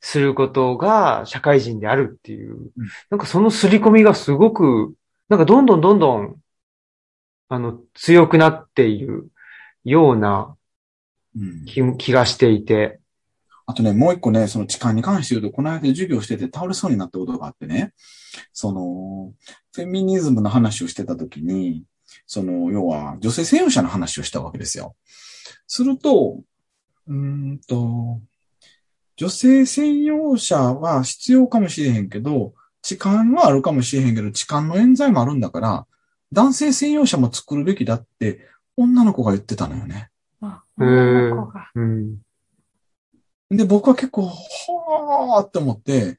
Speaker 1: することが社会人であるっていう、なんかその刷り込みがすごく、なんかどんどんどんどん、あの、強くなっているような気,、気がしていて、
Speaker 3: あとね、もう一個ね、その痴漢に関して言うと、この間授業してて倒れそうになったことがあってね、その、フェミニズムの話をしてたときに、その、要は、女性専用車の話をしたわけですよ。すると、うんと、女性専用車は必要かもしれへんけど、痴漢はあるかもしれへんけど、痴漢の冤罪もあるんだから、男性専用車も作るべきだって、女の子が言ってたのよね。
Speaker 2: あ、女の子が。うん
Speaker 3: で、僕は結構、はーって思って、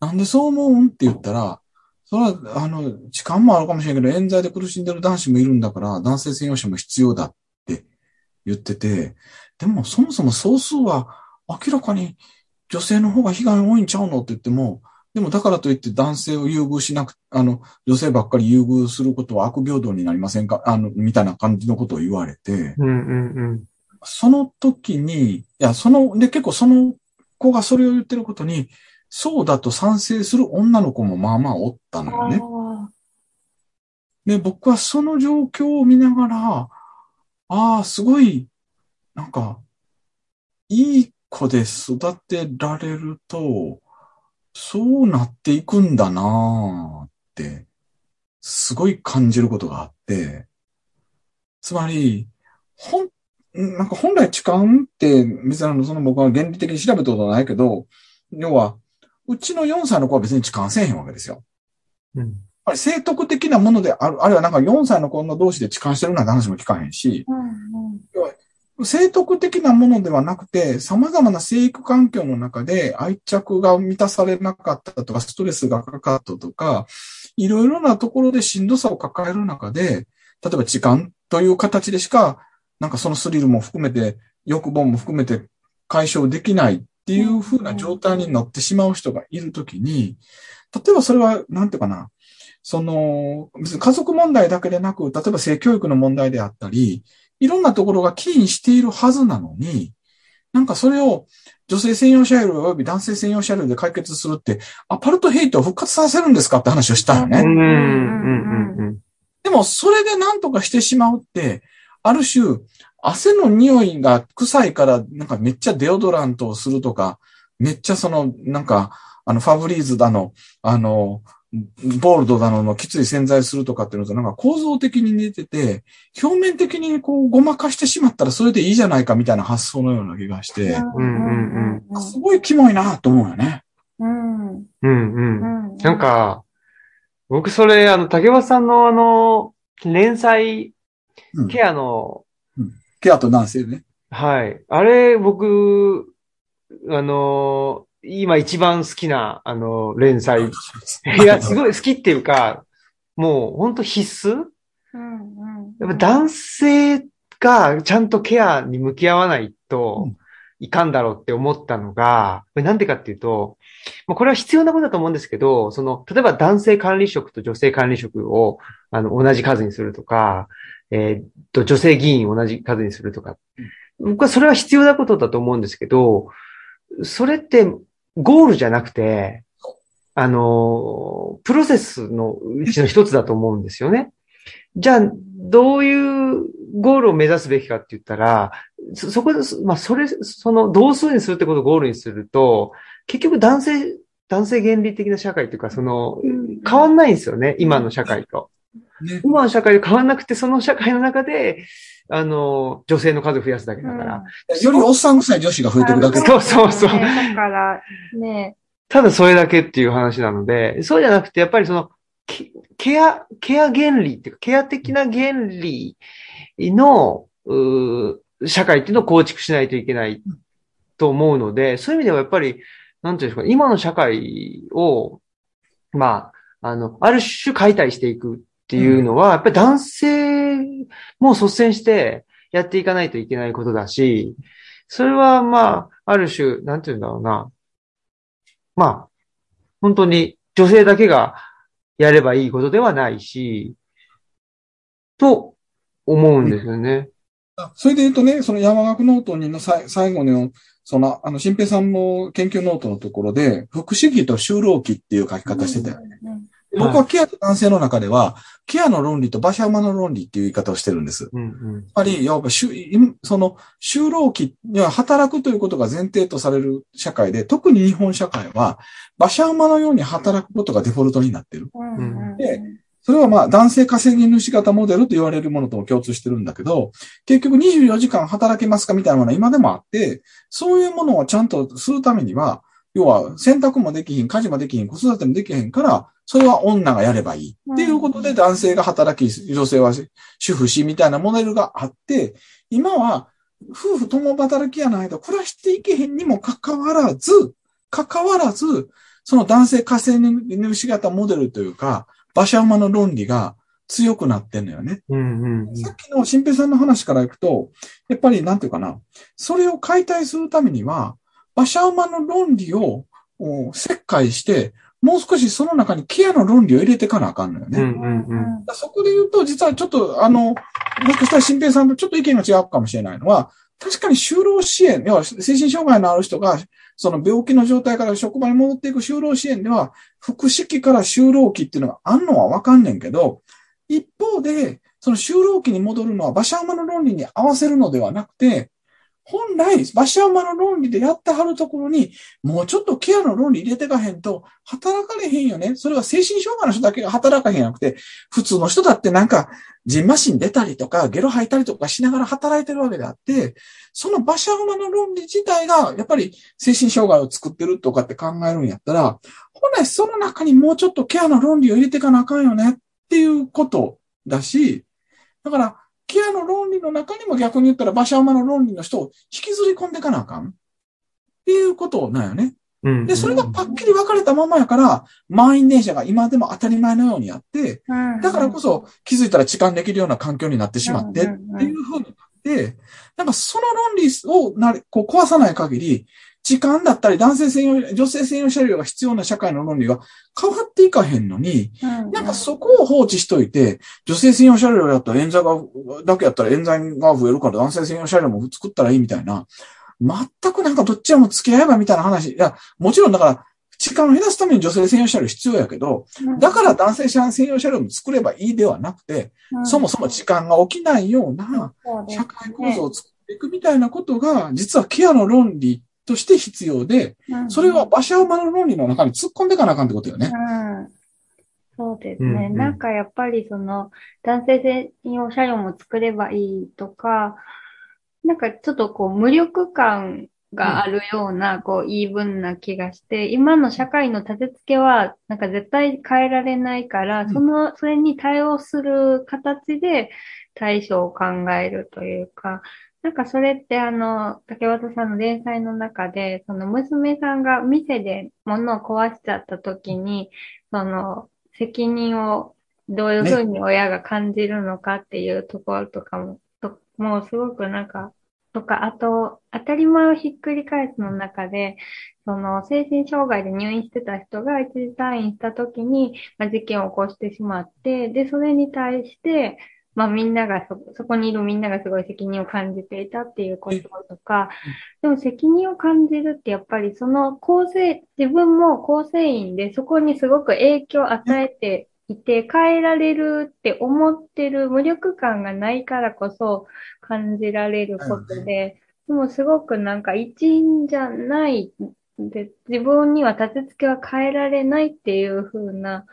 Speaker 3: なんでそう思うんって言ったら、それは、あの、時間もあるかもしれないけど、冤罪で苦しんでる男子もいるんだから、男性専用車も必要だって言ってて、でもそもそも総数は明らかに女性の方が被害多いんちゃうのって言っても、でもだからといって男性を優遇しなく、あの、女性ばっかり優遇することは悪平等になりませんか？あの、みたいな感じのことを言われて、
Speaker 1: うんうんうん。
Speaker 3: その時に、いや、その、で、結構その子がそれを言ってることに、そうだと賛成する女の子もまあまあおったのよね。で、僕はその状況を見ながら、ああ、すごい、なんか、いい子で育てられると、そうなっていくんだなーって、すごい感じることがあって、つまり、ほん、なんか本来痴漢って、別にその僕は原理的に調べたことはないけど、要は、うちの4歳の子は別に痴漢せえへんわけですよ。
Speaker 1: うん。
Speaker 3: やっぱ徳的なものである、あるいはなんか4歳の子の同士で痴漢してるなんて話も聞かへんし、
Speaker 2: うん
Speaker 3: 生徳的なものではなくて、様々な生育環境の中で愛着が満たされなかったとか、ストレスがかかったとか、いろいろなところでしんどさを抱える中で、例えば時間という形でしか、なんかそのスリルも含めて、欲望も含めて解消できないっていう風な状態になってしまう人がいるときに、例えばそれは、なんていうかな、その、別に家族問題だけでなく、例えば性教育の問題であったり、いろんなところが起因しているはずなのに、なんかそれを女性専用車両及び男性専用車両で解決するって、アパルトヘイトを復活させるんですかって話をしたよね。でも、それで何とかしてしまうって、ある種、汗の匂いが臭いから、なんかめっちゃデオドラントをするとか、めっちゃその、なんか、あの、ファブリーズだの、あの、ボールドだののきつい洗剤するとかっていうのとなんか構造的に似てて、表面的にこうごまかしてしまったらそれでいいじゃないかみたいな発想のような気がして、
Speaker 1: うんうん
Speaker 3: すごいキモいなと思うよね。
Speaker 2: うん。
Speaker 1: うん、うん。
Speaker 2: うん。
Speaker 1: なん、か、僕それ、あの、竹橋さんのあの、連載
Speaker 3: うん
Speaker 1: ケアの、
Speaker 3: ケアと男性ね。
Speaker 1: はい。あれ、僕、あの、今一番好きな、あの、連載。いや、すごい好きっていうか、もう本当必須？
Speaker 2: うん、うん。
Speaker 1: やっぱ男性がちゃんとケアに向き合わないと
Speaker 3: うん
Speaker 1: いかんだろうって思ったのが、なんでかっていうと、まあこれは必要なことだと思うんですけど、その、例えば男性管理職と女性管理職を、あの、同じ数にするとか、えーっと、女性議員を同じ数にするとか、僕はそれは必要なことだと思うんですけど、それってゴールじゃなくて、あの、プロセスのうちの一つだと思うんですよね。じゃあ、どういうゴールを目指すべきかって言ったら、そ、そこで、まあ、それ、その同数にするってことをゴールにすると、結局男性、男性原理的な社会っていうか、その、変わんないんですよね、今の社会と。
Speaker 3: ね。
Speaker 1: 今の社会で変わんなくて、その社会の中で、あの、女性の数を増やすだけだから。
Speaker 3: よりおっさん臭い女子が増えてるだけ。
Speaker 1: そうそうそう
Speaker 2: ねだから、ね、
Speaker 1: ただそれだけっていう話なので、そうじゃなくて、やっぱりその、ケケア、ケア原理っていうか、ケア的な原理の、うー社会っていうのを構築しないといけないと思うので、そういう意味ではやっぱり、なんていうんですか、今の社会を、まあ、あの、ある種解体していくっていうのは、やっぱり男性も率先してやっていかないといけないことだし、それはまあ、ある種、なんていうんだろうな。まあ、本当に女性だけがやればいいことではないし、と思うんですよね。
Speaker 3: それで言うとね、その山岳ノートにのさい最後の、その、あの、新平さんも研究ノートのところで、福祉期と就労期っていう書き方してたよね。
Speaker 2: うん
Speaker 3: 僕はケアと男性の中では、ケアの論理と馬車馬の論理っていう言い方をしてるんです。
Speaker 1: うんうん
Speaker 3: やっぱり、やっぱ、その、就労期には働くということが前提とされる社会で、特に日本社会は、馬車馬のように働くことがデフォルトになってる。
Speaker 2: うんうん
Speaker 3: でそれはまあ、男性稼ぎ主型モデルと言われるものとも共通してるんだけど、結局24時間働けますかみたいなものは今でもあって、そういうものをちゃんとするためには、要は洗濯もできひん、家事もできひん、子育てもできへんから、それは女がやればいい。っていうことで男性が働き、女性は主婦し、みたいなモデルがあって、今は夫婦共働きやないと暮らしていけへんにもかかわらず、かかわらず、その男性稼ぎ主型モデルというか、馬車馬の論理が強くなってんのよね。
Speaker 1: うんうん
Speaker 3: さっきの新平さんの話からいくと、やっぱりなんていうかな、それを解体するためには、馬車馬の論理をお切開して、もう少しその中にケアの論理を入れていかなあかんのよね。
Speaker 1: うんうんうん
Speaker 3: そこで言うと、実はちょっと、あの、もしかしたら新平さんとちょっと意見が違うかもしれないのは、確かに就労支援、要は精神障害のある人が、その病気の状態から職場に戻っていく就労支援では、福祉期から就労期っていうのがあんのはわかんねんけど、一方で、その就労期に戻るのは馬車馬の論理に合わせるのではなくて、本来、馬車馬の論理でやってはるところに、もうちょっとケアの論理入れてかへんと、働かれへんよね。それは精神障害の人だけが働かへんやなくて、普通の人だってなんか、ジンマシン出たりとか、ゲロ吐いたりとかしながら働いてるわけであって、その馬車馬の論理自体が、やっぱり精神障害を作ってるとかって考えるんやったら、本来その中にもうちょっとケアの論理を入れていかなあかんよねっていうことだし、だから、ケアの論理の中にも逆に言ったら馬車馬の論理の人を引きずり込んでいかなあかん。っていうことなんよね。で、それがパッキリ分かれたままやから、満員電車が今でも当たり前のようにやって、だからこそ気づいたら痴漢できるような環境になってしまってっていうふうになって、なんかその論理をなこう壊さない限り、時間だったり男性専用、女性専用車両が必要な社会の論理が変わっていかへんのに、うん。なんかそこを放置しといて、女性専用車両だったら冤罪が、だけやったら冤罪が増えるから男性専用車両も作ったらいいみたいな、全くなんかどっちらも付き合えばみたいな話。いや、もちろんだから、時間を減らすために女性専用車両必要やけど、だから男性専用車両も作ればいいではなくて、うん、そもそも時間が起きないような社会構造を作っていくみたいなことが、実はケアの論理として必要で、それは馬車馬の論理の中に突っ込んでいかなあかんってことよね。
Speaker 2: うん、そうですね、うんうん。なんかやっぱりその、男性専用車両も作ればいいとか、なんかちょっとこう無力感があるような、こう言い分な気がして、今の社会の立て付けは、なんか絶対変えられないから、その、それに対応する形で対処を考えるというか、なんかそれってあの、竹渡さんの連載の中で、その娘さんが店で物を壊しちゃった時に、その責任をどういうふうに親が感じるのかっていうところとかも、ともうすごくなんか、とか、あと、当たり前をひっくり返すの中で、その精神障害で入院してた人が一時退院した時に、まあ、事件を起こしてしまって、で、それに対して、まあみんながそ、そこにいるみんながすごい責任を感じていたっていうこととか、でも責任を感じるってやっぱりその構成、自分も構成員でそこにすごく影響を与えていて変えられるって思ってる無力感がないからこそ感じられることで、でもすごくなんか一員じゃないで、自分には立て付けは変えられないっていう風な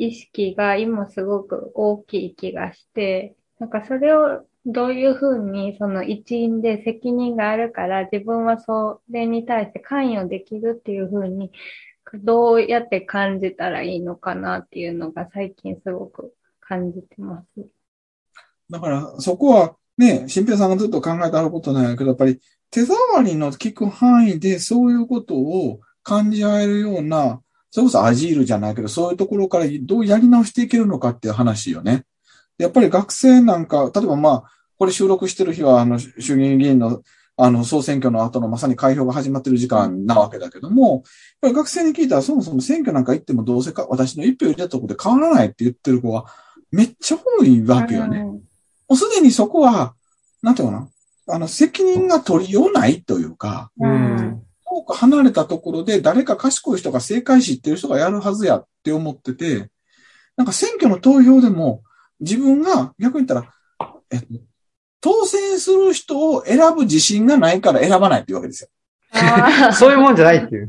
Speaker 2: 意識が今すごく大きい気がして、なんかそれをどういうふうにその一員で責任があるから自分はそれに対して関与できるっていうふうにどうやって感じたらいいのかなっていうのが最近すごく感じてます。
Speaker 3: だからそこはね、新平さんがずっと考えてあることなんやけど、やっぱり手触りの聞く範囲でそういうことを感じ合えるようなそれこそアジールじゃないけど、そういうところからどうやり直していけるのかっていう話よね。やっぱり学生なんか、例えばまあ、これ収録してる日は、あの、衆議院議員の、あの、総選挙の後のまさに開票が始まってる時間なわけだけども、やっぱり学生に聞いたらそもそも選挙なんか行ってもどうせか、私の一票入れたとこで変わらないって言ってる子はめっちゃ多いわけよね。もうすでにそこは、なんていうかな、あの、責任が取りようないというか、うん遠く離れたところで誰か賢い人が正解知ってる人がやるはずやって思ってて、なんか選挙の投票でも自分が逆に言ったら、えっと、当選する人を選ぶ自信がないから選ばないっていうわけですよ。
Speaker 1: そういうもんじゃないっていう。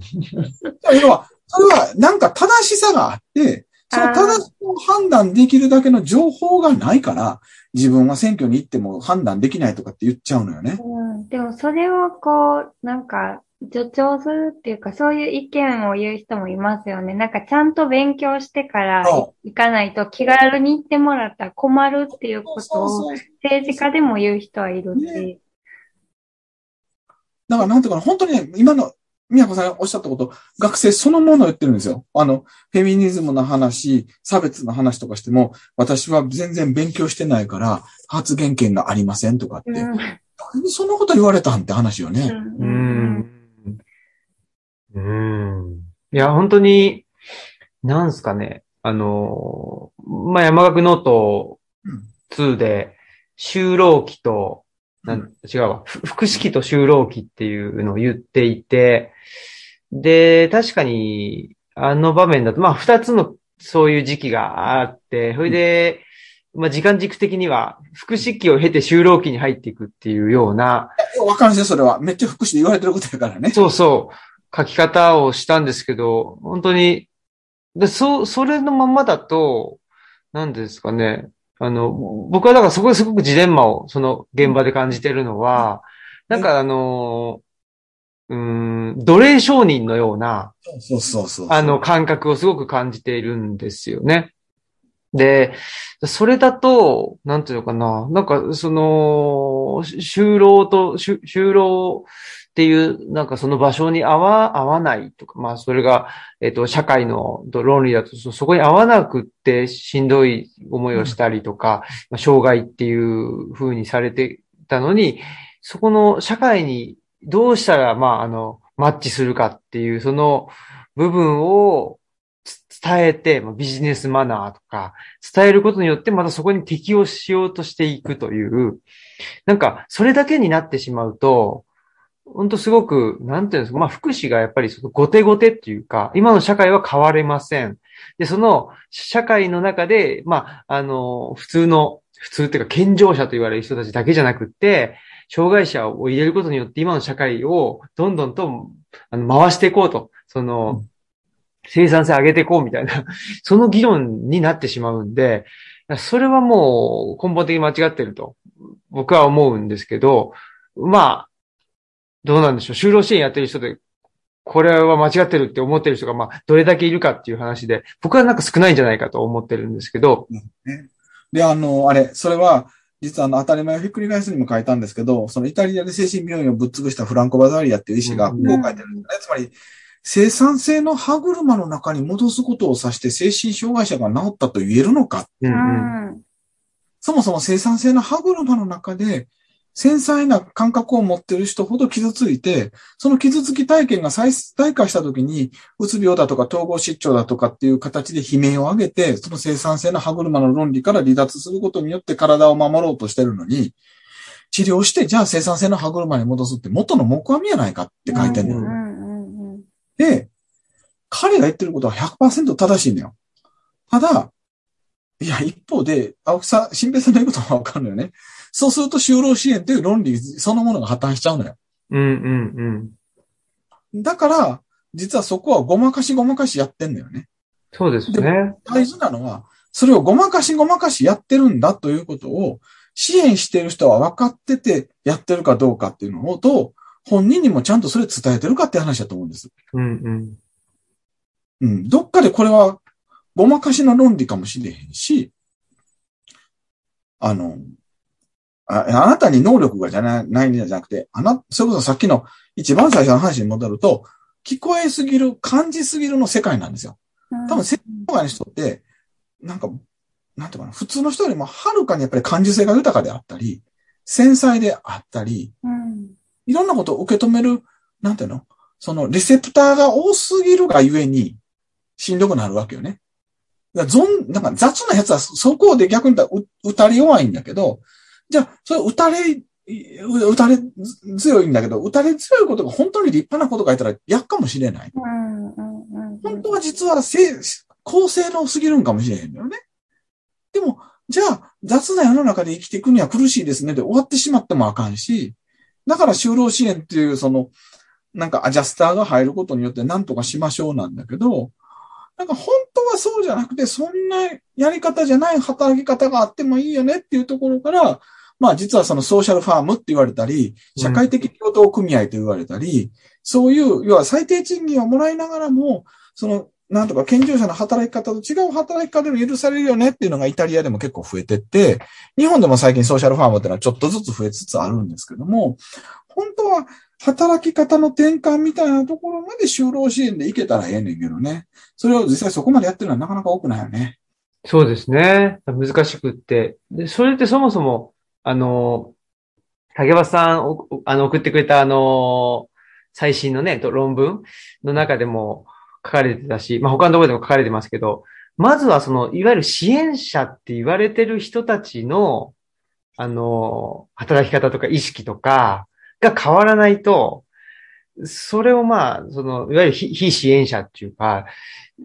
Speaker 3: 要は、それはなんか正しさがあって、その正しさを判断できるだけの情報がないから、自分は選挙に行っても判断できないとかって言っちゃうのよね。
Speaker 2: うん、でもそれをこう、なんか、助長するっていうか、そういう意見を言う人もいますよね。なんかちゃんと勉強してから行かないと気軽に行ってもらったら困るっていうことを政治家でも言う人はいるし。
Speaker 3: だからなんていうかな、本当にね、今の宮子さんがおっしゃったこと、学生そのものを言ってるんですよ。あの、フェミニズムの話、差別の話とかしても、私は全然勉強してないから発言権がありませんとかって。うん、そんなこと言われたんって話よね。
Speaker 1: うん。うん。いや、本当に、なんすかね。あの、まあ、山岳ノート2で、就労期と、なん違うわ。複式と就労期っていうのを言っていて、で、確かに、あの場面だと、まあ、二つのそういう時期があって、それで、まあ、時間軸的には、福祉期を経て就労期に入っていくっていうような。
Speaker 3: わかるんですよ、それは。めっちゃ福祉で言われてることやからね。
Speaker 1: そうそう。書き方をしたんですけど、本当に、で、そ、それのままだと、何ですかね。あの、僕はだからそこですごくジレンマを、その現場で感じてるのは、なんかあの、うん、奴隷商人のような、
Speaker 3: そうそうそう
Speaker 1: あの感覚をすごく感じているんですよね。で、それだと、なんていうのかな、なんかその、就労と、就労っていう、なんかその場所に合わ、合わないとか、まあそれが、えっ、と、社会の論理だと、そこに合わなくってしんどい思いをしたりとか、まあ、障害っていう風にされてたのに、そこの社会にどうしたら、まあ、あの、マッチするかっていう、その部分を伝えて、ビジネスマナーとか、伝えることによってまたそこに適応しようとしていくという、なんか、それだけになってしまうと、本当すごく、なんていうんですか、まあ、福祉がやっぱりその後手後手っていうか、今の社会は変われません。で、その社会の中で、まあ、あの、普通の、普通っていうか健常者と言われる人たちだけじゃなくって、障害者を入れることによって今の社会をどんどんとあの回していこうと、その、生産性上げていこうみたいな、その議論になってしまうんで、それはもう根本的に間違ってると、僕は思うんですけど、まあ、どうなんでしょう。就労支援やってる人で、これは間違ってるって思ってる人が、まあ、どれだけいるかっていう話で、僕はなんか少ないんじゃないかと思ってるんですけど。
Speaker 3: で、あの、あれ、それは、実はあの、当たり前をひっくり返すにも書いたんですけど、そのイタリアで精神病院をぶっ潰したフランコ・バザーリアっていう医師がこう書いてるんですね。うん、つまり、生産性の歯車の中に戻すことを指して精神障害者が治ったと言えるのか。うんうん、そもそも生産性の歯車の中で繊細な感覚を持っている人ほど傷ついて、その傷つき体験が再体化した時に、うつ病だとか統合失調だとかっていう形で悲鳴を上げて、その生産性の歯車の論理から離脱することによって体を守ろうとしてるのに、治療して、じゃあ生産性の歯車に戻すって元の木阿弥やないかって書いてんのよ。で、彼が言ってることは100%正しいんだよ。ただ、いや、一方で、青木さん、新平さんの言うことはわかるのよね。そうすると就労支援という論理そのものが破綻しちゃうのよ。
Speaker 1: うんうん
Speaker 3: うん。だから、実はそこはごまかしごまかしやってんだよね。
Speaker 1: そうですね。
Speaker 3: 大事なのは、それをごまかしごまかしやってるんだということを、支援してる人は分かっててやってるかどうかっていうのをと、本人にもちゃんとそれ伝えてるかって話だと思うんです。
Speaker 1: うんうん。
Speaker 3: うん。どっかでこれはごまかしの論理かもしれへんし、あの、ああなたに能力がじゃない、ないんじゃなくて、あな、それこそさっきの一番最初の話に戻ると、聞こえすぎる、感じすぎるの世界なんですよ。多分、性障害の人って、なんか、なんていうかな、普通の人よりもはるかにやっぱり感受性が豊かであったり、繊細であったり、うん、いろんなことを受け止める、なんていうの？その、レセプターが多すぎるがゆえに、しんどくなるわけよね。だゾン、なんか雑なやつはそこで逆に言ったら打たれ弱いんだけど、じゃあ、それ打たれ、打たれ強いんだけど、打たれ強いことが本当に立派なことがいたらやっかもしれない。本当は実は公正のすぎるんかもしれへんだよね。でも、じゃあ、雑な世の中で生きていくには苦しいですねで終わってしまってもあかんし、だから就労支援っていうその、なんかアジャスターが入ることによって何とかしましょうなんだけど、なんか本当はそうじゃなくて、そんなやり方じゃない働き方があってもいいよねっていうところから、まあ実はそのソーシャルファームって言われたり、社会的共同組合と言われたり、うん、そういう、要は最低賃金をもらいながらも、その、なんとか健常者の働き方と違う働き方でも許されるよねっていうのがイタリアでも結構増えてって、日本でも最近ソーシャルファームっていうのはちょっとずつ増えつつあるんですけども、本当は働き方の転換みたいなところまで就労支援でいけたらええねんけどね。それを実際そこまでやってるのはなかなか多くないよね。
Speaker 1: そうですね。難しくって。で、それってそもそも、あの、竹橋さん、あの、送ってくれたあの、最新のね、論文の中でも書かれてたし、まあ、他のところでも書かれてますけど、まずはその、いわゆる支援者って言われてる人たちの、あの、働き方とか意識とか、が変わらないと、それをまあ、その、いわゆる非非支援者っていうか、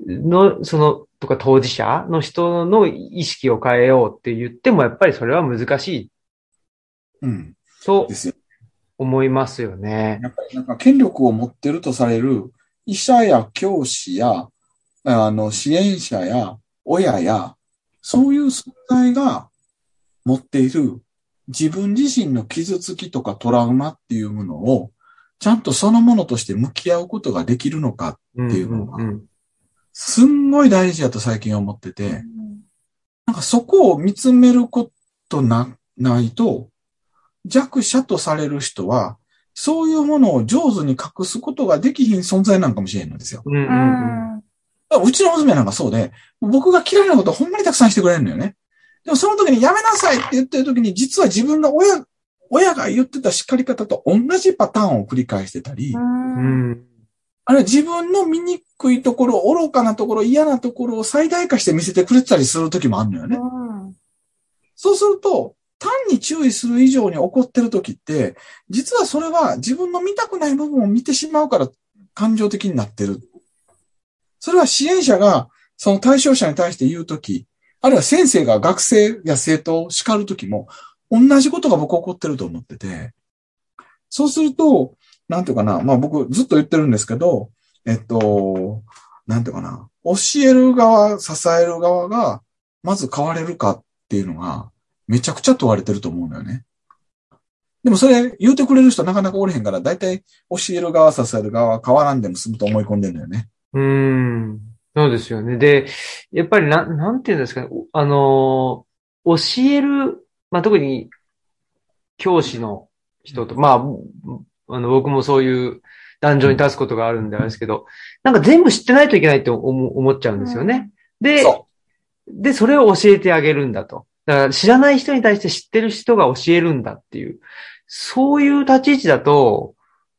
Speaker 1: の、その、とか当事者の人の意識を変えようって言っても、やっぱりそれは難しい
Speaker 3: うん。
Speaker 1: と
Speaker 3: ですよ。
Speaker 1: 思いますよね。
Speaker 3: やっぱりなんか権力を持ってるとされる医者や教師や、あの、支援者や親や、そういう存在が持っている自分自身の傷つきとかトラウマっていうものを、ちゃんとそのものとして向き合うことができるのか、
Speaker 1: うん
Speaker 3: っていうのがすんごい大事だと最近思ってて、なんかそこを見つめることな、ないと、弱者とされる人は、そういうものを上手に隠すことができひん存在なんかもしれんのですよ。
Speaker 1: うんう
Speaker 2: うんん。
Speaker 3: うちの娘なんかそうで、僕が嫌いなことをほんまにたくさんしてくれるのよね。でもその時にやめなさいって言ってる時に、実は自分の親、親が言ってた叱り方と同じパターンを繰り返してたり、
Speaker 1: う
Speaker 2: うん。
Speaker 1: ん。
Speaker 3: あるいは自分の醜いところ、愚かなところ、嫌なところを最大化して見せてくれてたりする時もあるのよね。そうすると、単に注意する以上に怒ってる時って、実はそれは自分の見たくない部分を見てしまうから感情的になってる。それは支援者がその対象者に対して言う時、あるいは先生が学生や生徒を叱る時も、同じことが僕起こってると思ってて、そうすると、なんていうかな、まあ僕ずっと言ってるんですけど、えっと、なんていうかな、教える側、支える側が、まず変われるかっていうのが、めちゃくちゃ問われてると思うのよね。でもそれ言うてくれる人なかなかおれへんから、だいたい教える側、支える側は変わらんでも済むと思い込んでるのよね。
Speaker 1: うん。そうですよね。で、やっぱりな、なんていうんですかね。おあのー、教える、まあ、特に教師の人と、まあ、あの、僕もそういう壇上に立つことがあるんであれですけど、なんか全部知ってないといけないって思思っちゃうんですよね。で、
Speaker 3: そ
Speaker 1: で、それを教えてあげるんだと。だから知らない人に対して知ってる人が教えるんだっていう、そういう立ち位置だと、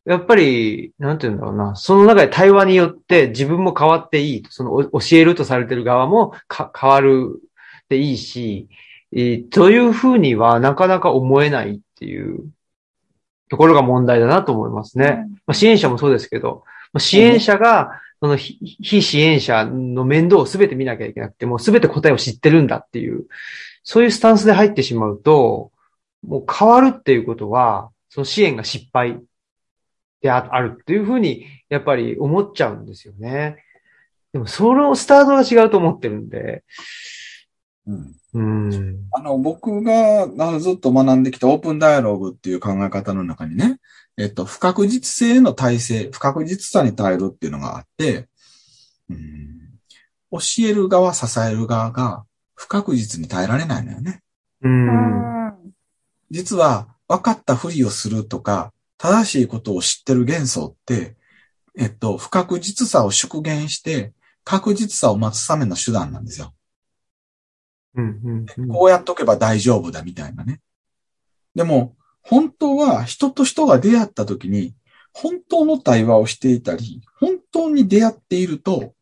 Speaker 1: やっぱり、なんて言うんだろうな、その中で対話によって自分も変わっていい。そのお教えるとされてる側もか変わるでいいし、えーというふうにはなかなか思えないっていうところが問題だなと思いますね。まあ、支援者もそうですけど、まあ、支援者が、その非非支援者の面倒をすべて見なきゃいけなくて、もうすべて答えを知ってるんだっていう、そういうスタンスで入ってしまうと、もう変わるっていうことは、その支援が失敗でああるっていうふうに、やっぱり思っちゃうんですよね。でも、そのスタートが違うと思ってるんで、
Speaker 3: うん。
Speaker 1: うん。
Speaker 3: あの、僕がずっと学んできたオープンダイアログっていう考え方の中にね、えっと、不確実性の体制、不確実さに耐えるっていうのがあって、うん、教える側、支える側が不確実に耐えられないのよね。
Speaker 1: う。
Speaker 2: うんん。
Speaker 3: 実は分かったふりをするとか、正しいことを知ってる幻想って、えっと、不確実さを縮減して、確実さを待つための手段なんですよ。
Speaker 1: うん。うん。
Speaker 3: こうやっとけば大丈夫だみたいなね。でも、本当は人と人が出会った時に、本当の対話をしていたり、本当に出会っていると、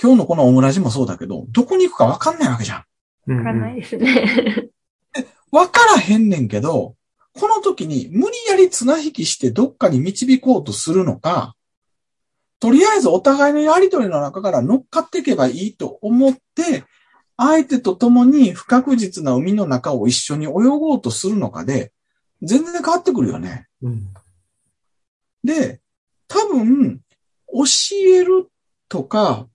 Speaker 3: 今日のこのオムラジもそうだけど、どこに行くか分かんないわけじゃん。
Speaker 1: うん
Speaker 2: わかんないですね。
Speaker 3: 分からへんねんけど、この時に無理やり綱引きしてどっかに導こうとするのか、とりあえずお互いのやりとりの中から乗っかっていけばいいと思って、相手と共に不確実な海の中を一緒に泳ごうとするのかで、全然変わってくるよね。
Speaker 1: うん。
Speaker 3: で、多分、教えるとか、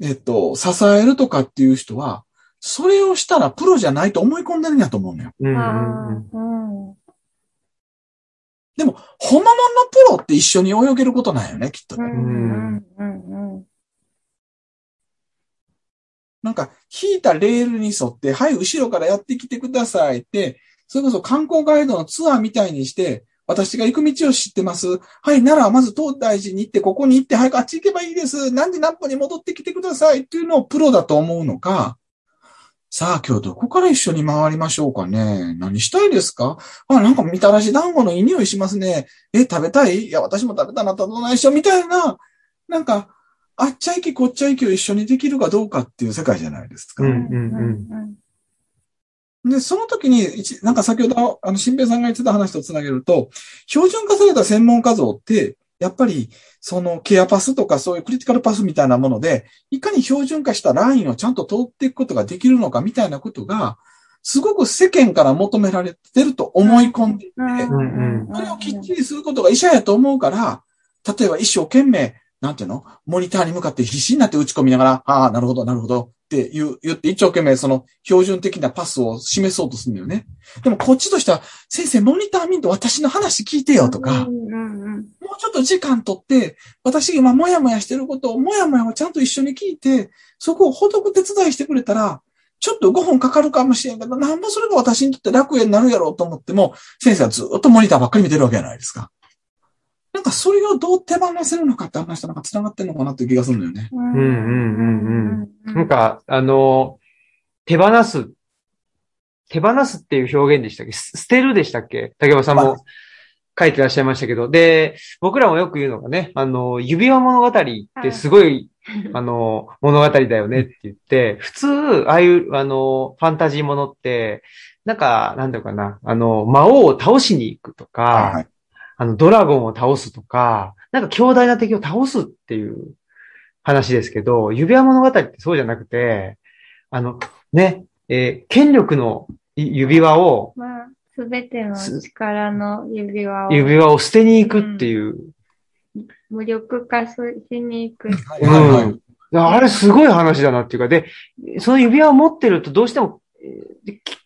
Speaker 3: えっと、支えるとかっていう人は、それをしたらプロじゃないと思い込んでるんやと思うのよ。
Speaker 1: うん。
Speaker 3: でも、本物のプロって一緒に泳げることなんよね、きっとね。
Speaker 2: うんうんうんうん
Speaker 3: なんか、引いたレールに沿って、はい、後ろからやってきてくださいって、それこそ観光ガイドのツアーみたいにして、私が行く道を知ってます。はい、なら、まず東大寺に行って、ここに行って、早くあっち行けばいいです。何時何分に戻ってきてくださいっていうのをプロだと思うのか、さあ、今日どこから一緒に回りましょうかね。何したいですか？あ、なんかみたらし団子のいい匂いしますね。え、食べたい？いや、私も食べたなったらどないしようみたいな、なんか、あっちゃいきこっちゃいきを一緒にできるかどうかっていう世界じゃないですか。
Speaker 1: うん
Speaker 2: うん
Speaker 3: で、その時に、一なんか先ほど、あの、新平さんが言ってた話とつなげると、標準化された専門家像って、やっぱり、そのケアパスとかそういうクリティカルパスみたいなもので、いかに標準化したラインをちゃんと通っていくことができるのかみたいなことが、すごく世間から求められてると思い込んでいて、それをきっちりすることが医者やと思うから、例えば一生懸命、なんていうの？モニターに向かって必死になって打ち込みながら、ああ、なるほど、なるほど。って言う、言って一生懸命その標準的なパスを示そうとするんだよね。でもこっちとしては、先生モニター見んと私の話聞いてよとか、もうちょっと時間とって、私今もやもやしてることを、もやもやをちゃんと一緒に聞いて、そこをほどく手伝いしてくれたら、ちょっと5分かかるかもしれんけど、なんぼそれが私にとって楽園になるやろうと思っても、先生はずっとモニターばっかり見てるわけじゃないですか。なんかそれをどう手放せるのかって話となんか繋がってんのかなっていう気がするんだよね。
Speaker 1: うんうんうんうん。なんか、あの、手放す。手放すっていう表現でしたっけ？捨てるでしたっけ？竹山さんも書いてらっしゃいましたけど。で、僕らもよく言うのがね、あの、指輪物語ってすごい、あの、物語だよねって言って、普通、ああいう、あの、ファンタジーものって、なんか、なんだろうかな、あの、魔王を倒しに行くとか、はい、あの、ドラゴンを倒すとか、なんか強大な敵を倒すっていう話ですけど、指輪物語ってそうじゃなくて、あの、ね、えー、権力の指輪を、
Speaker 2: まあ、すべての力の指輪を。
Speaker 1: 指輪を捨てに行くっていう。
Speaker 2: うん、無力化しに行く。
Speaker 1: うん。あれすごい話だなっていうか、で、その指輪を持ってるとどうしても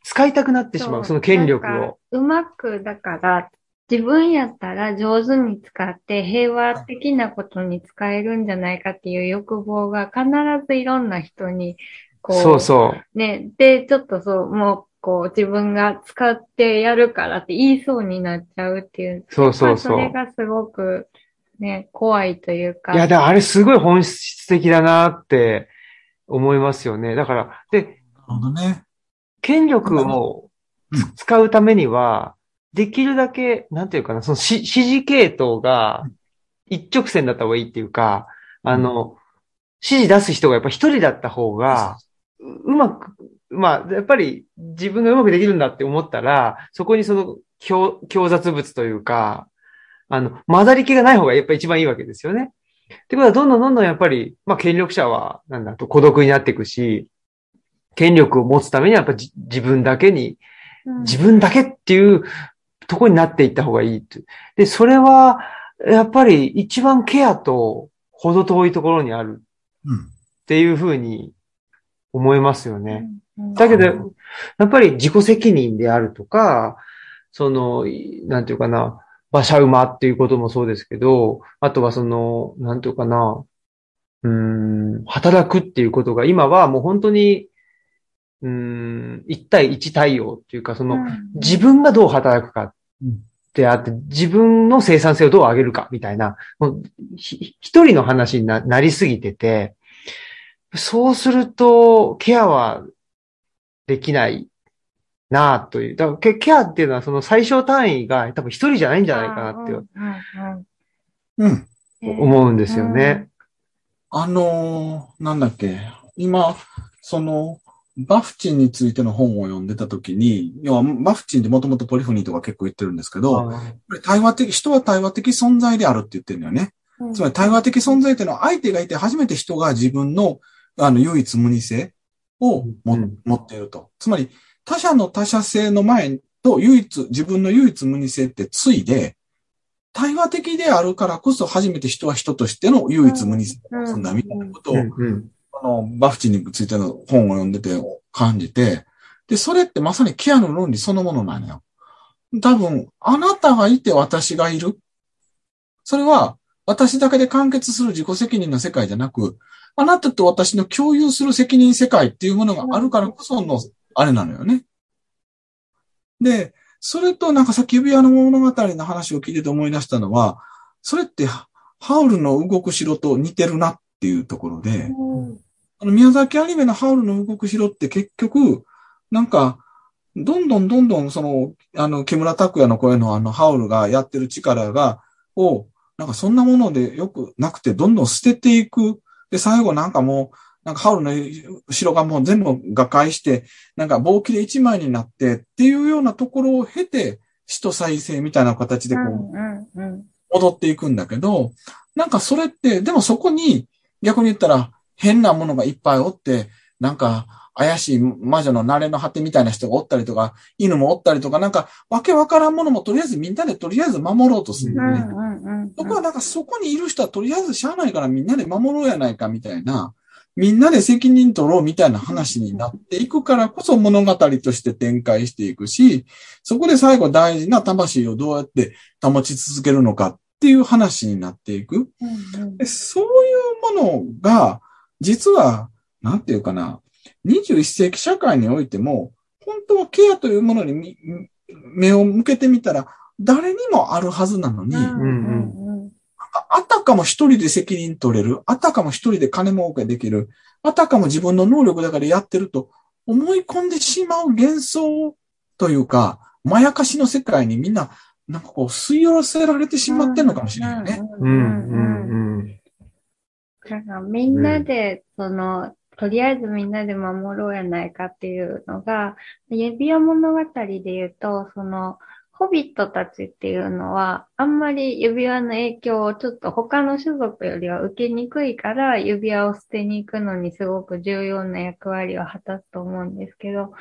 Speaker 1: 使いたくなってしまう、その権力を。
Speaker 2: うまく、だから、自分やったら上手に使って平和的なことに使えるんじゃないかっていう欲望が必ずいろんな人に、
Speaker 1: こう、そうそ
Speaker 2: う。ね、で、ちょっとそう、もう、こう、自分が使ってやるからって言いそうになっちゃうっていう。
Speaker 1: そうそうそう。
Speaker 2: それがすごく、ね、怖いというか。
Speaker 1: いや、だあれすごい本質的だなって思いますよね。だから、で、なる
Speaker 3: ほどね。
Speaker 1: 権力を使うためには、できるだけ、なんていうかな、その指示系統が一直線だった方がいいっていうか、あの、指示出す人がやっぱ一人だった方が、うまく、まあ、やっぱり自分がうまくできるんだって思ったら、そこにその強強雑物というか、あの、混ざり気がない方がやっぱり一番いいわけですよね。ってことは、どんどんどんどんやっぱり、まあ、権力者は、なんだと孤独になっていくし、権力を持つためにはやっぱ自分だけに、自分だけっていうとこになっていった方がいいで、それは、やっぱり一番ケアと程遠いところにある。っていうふうに思いますよね。だけど、やっぱり自己責任であるとか、その、なんていうかな、馬車馬っていうこともそうですけど、あとはその、なんていうかな、うん、働くっていうことが今はもう本当にうん、一対一対応っていうか、その、自分がどう働くかであって、自分の生産性をどう上げるかみたいな、一人の話になりすぎてて、そうすると、ケアはできないなあという。だからケアっていうのはその最小単位が多分一人じゃないんじゃないかなって、うん。思うんですよね。
Speaker 3: あのー、なんだっけ。今、その、バフチンについての本を読んでたときに、要はバフチンってもともとポリフォニーとか結構言ってるんですけど、対話的、人は対話的存在であるって言ってるんだよね。うん、つまり対話的存在っていうのは相手がいて初めて人が自分のあの唯一無二性をも、うん、持っていると。つまり他者の他者性の前と唯一、自分の唯一無二性ってついで、対話的であるからこそ初めて人は人としての唯一無二性を持つんだみたいなことをの、バフチについての本を読んでて感じて、で、それってまさにケアの論理そのものなのよ。多分、あなたがいて私がいる。それは、私だけで完結する自己責任の世界じゃなく、あなたと私の共有する責任世界っていうものがあるからこその、あれなのよね。で、それとなんかさっき指輪の物語の話を聞いてて思い出したのは、それってハウルの動く城と似てるなっていうところで、あの、宮崎アニメのハウルの動く城って結局、なんか、どんどんどんどん、その、あの、木村拓哉の声のあの、ハウルがやってる力が、を、なんかそんなものでよくなくて、どんどん捨てていく。で、最後なんかもう、なんかハウルの城がもう全部瓦解して、なんか棒切れ一枚になってっていうようなところを経て、死と再生みたいな形でこう、戻っていくんだけど、なんかそれって、でもそこに逆に言ったら変なものがいっぱいおって、なんか怪しい魔女の慣れの果てみたいな人がおったりとか、犬もおったりとか、なんかわけわからんものもとりあえずみんなでとりあえず守ろうとするよね。そこはなんかそこにいる人はとりあえずしゃあないからみんなで守ろうやないかみたいな、みんなで責任取ろうみたいな話になっていくからこそ物語として展開していくし、そこで最後大事な魂をどうやって保ち続けるのかっていう話になっていく。そういうものが、実は、なんていうかな、21世紀社会においても、本当はケアというものに目を向けてみたら、誰にもあるはずなのに、あたかも一人で責任取れる。あたかも一人で金儲けできる。あたかも自分の能力だからやってると思い込んでしまう幻想というか、まやかしの世界にみんな、なんかこう吸い寄らせられてしまってんのかもしれないね。うん
Speaker 2: からみんなで、その、とりあえずみんなで守ろうやないかっていうのが、指輪物語で言うと、その、ホビットたちっていうのは、あんまり指輪の影響をちょっと他の種族よりは受けにくいから、指輪を捨てに行くのにすごく重要な役割を果たすと思うんですけど、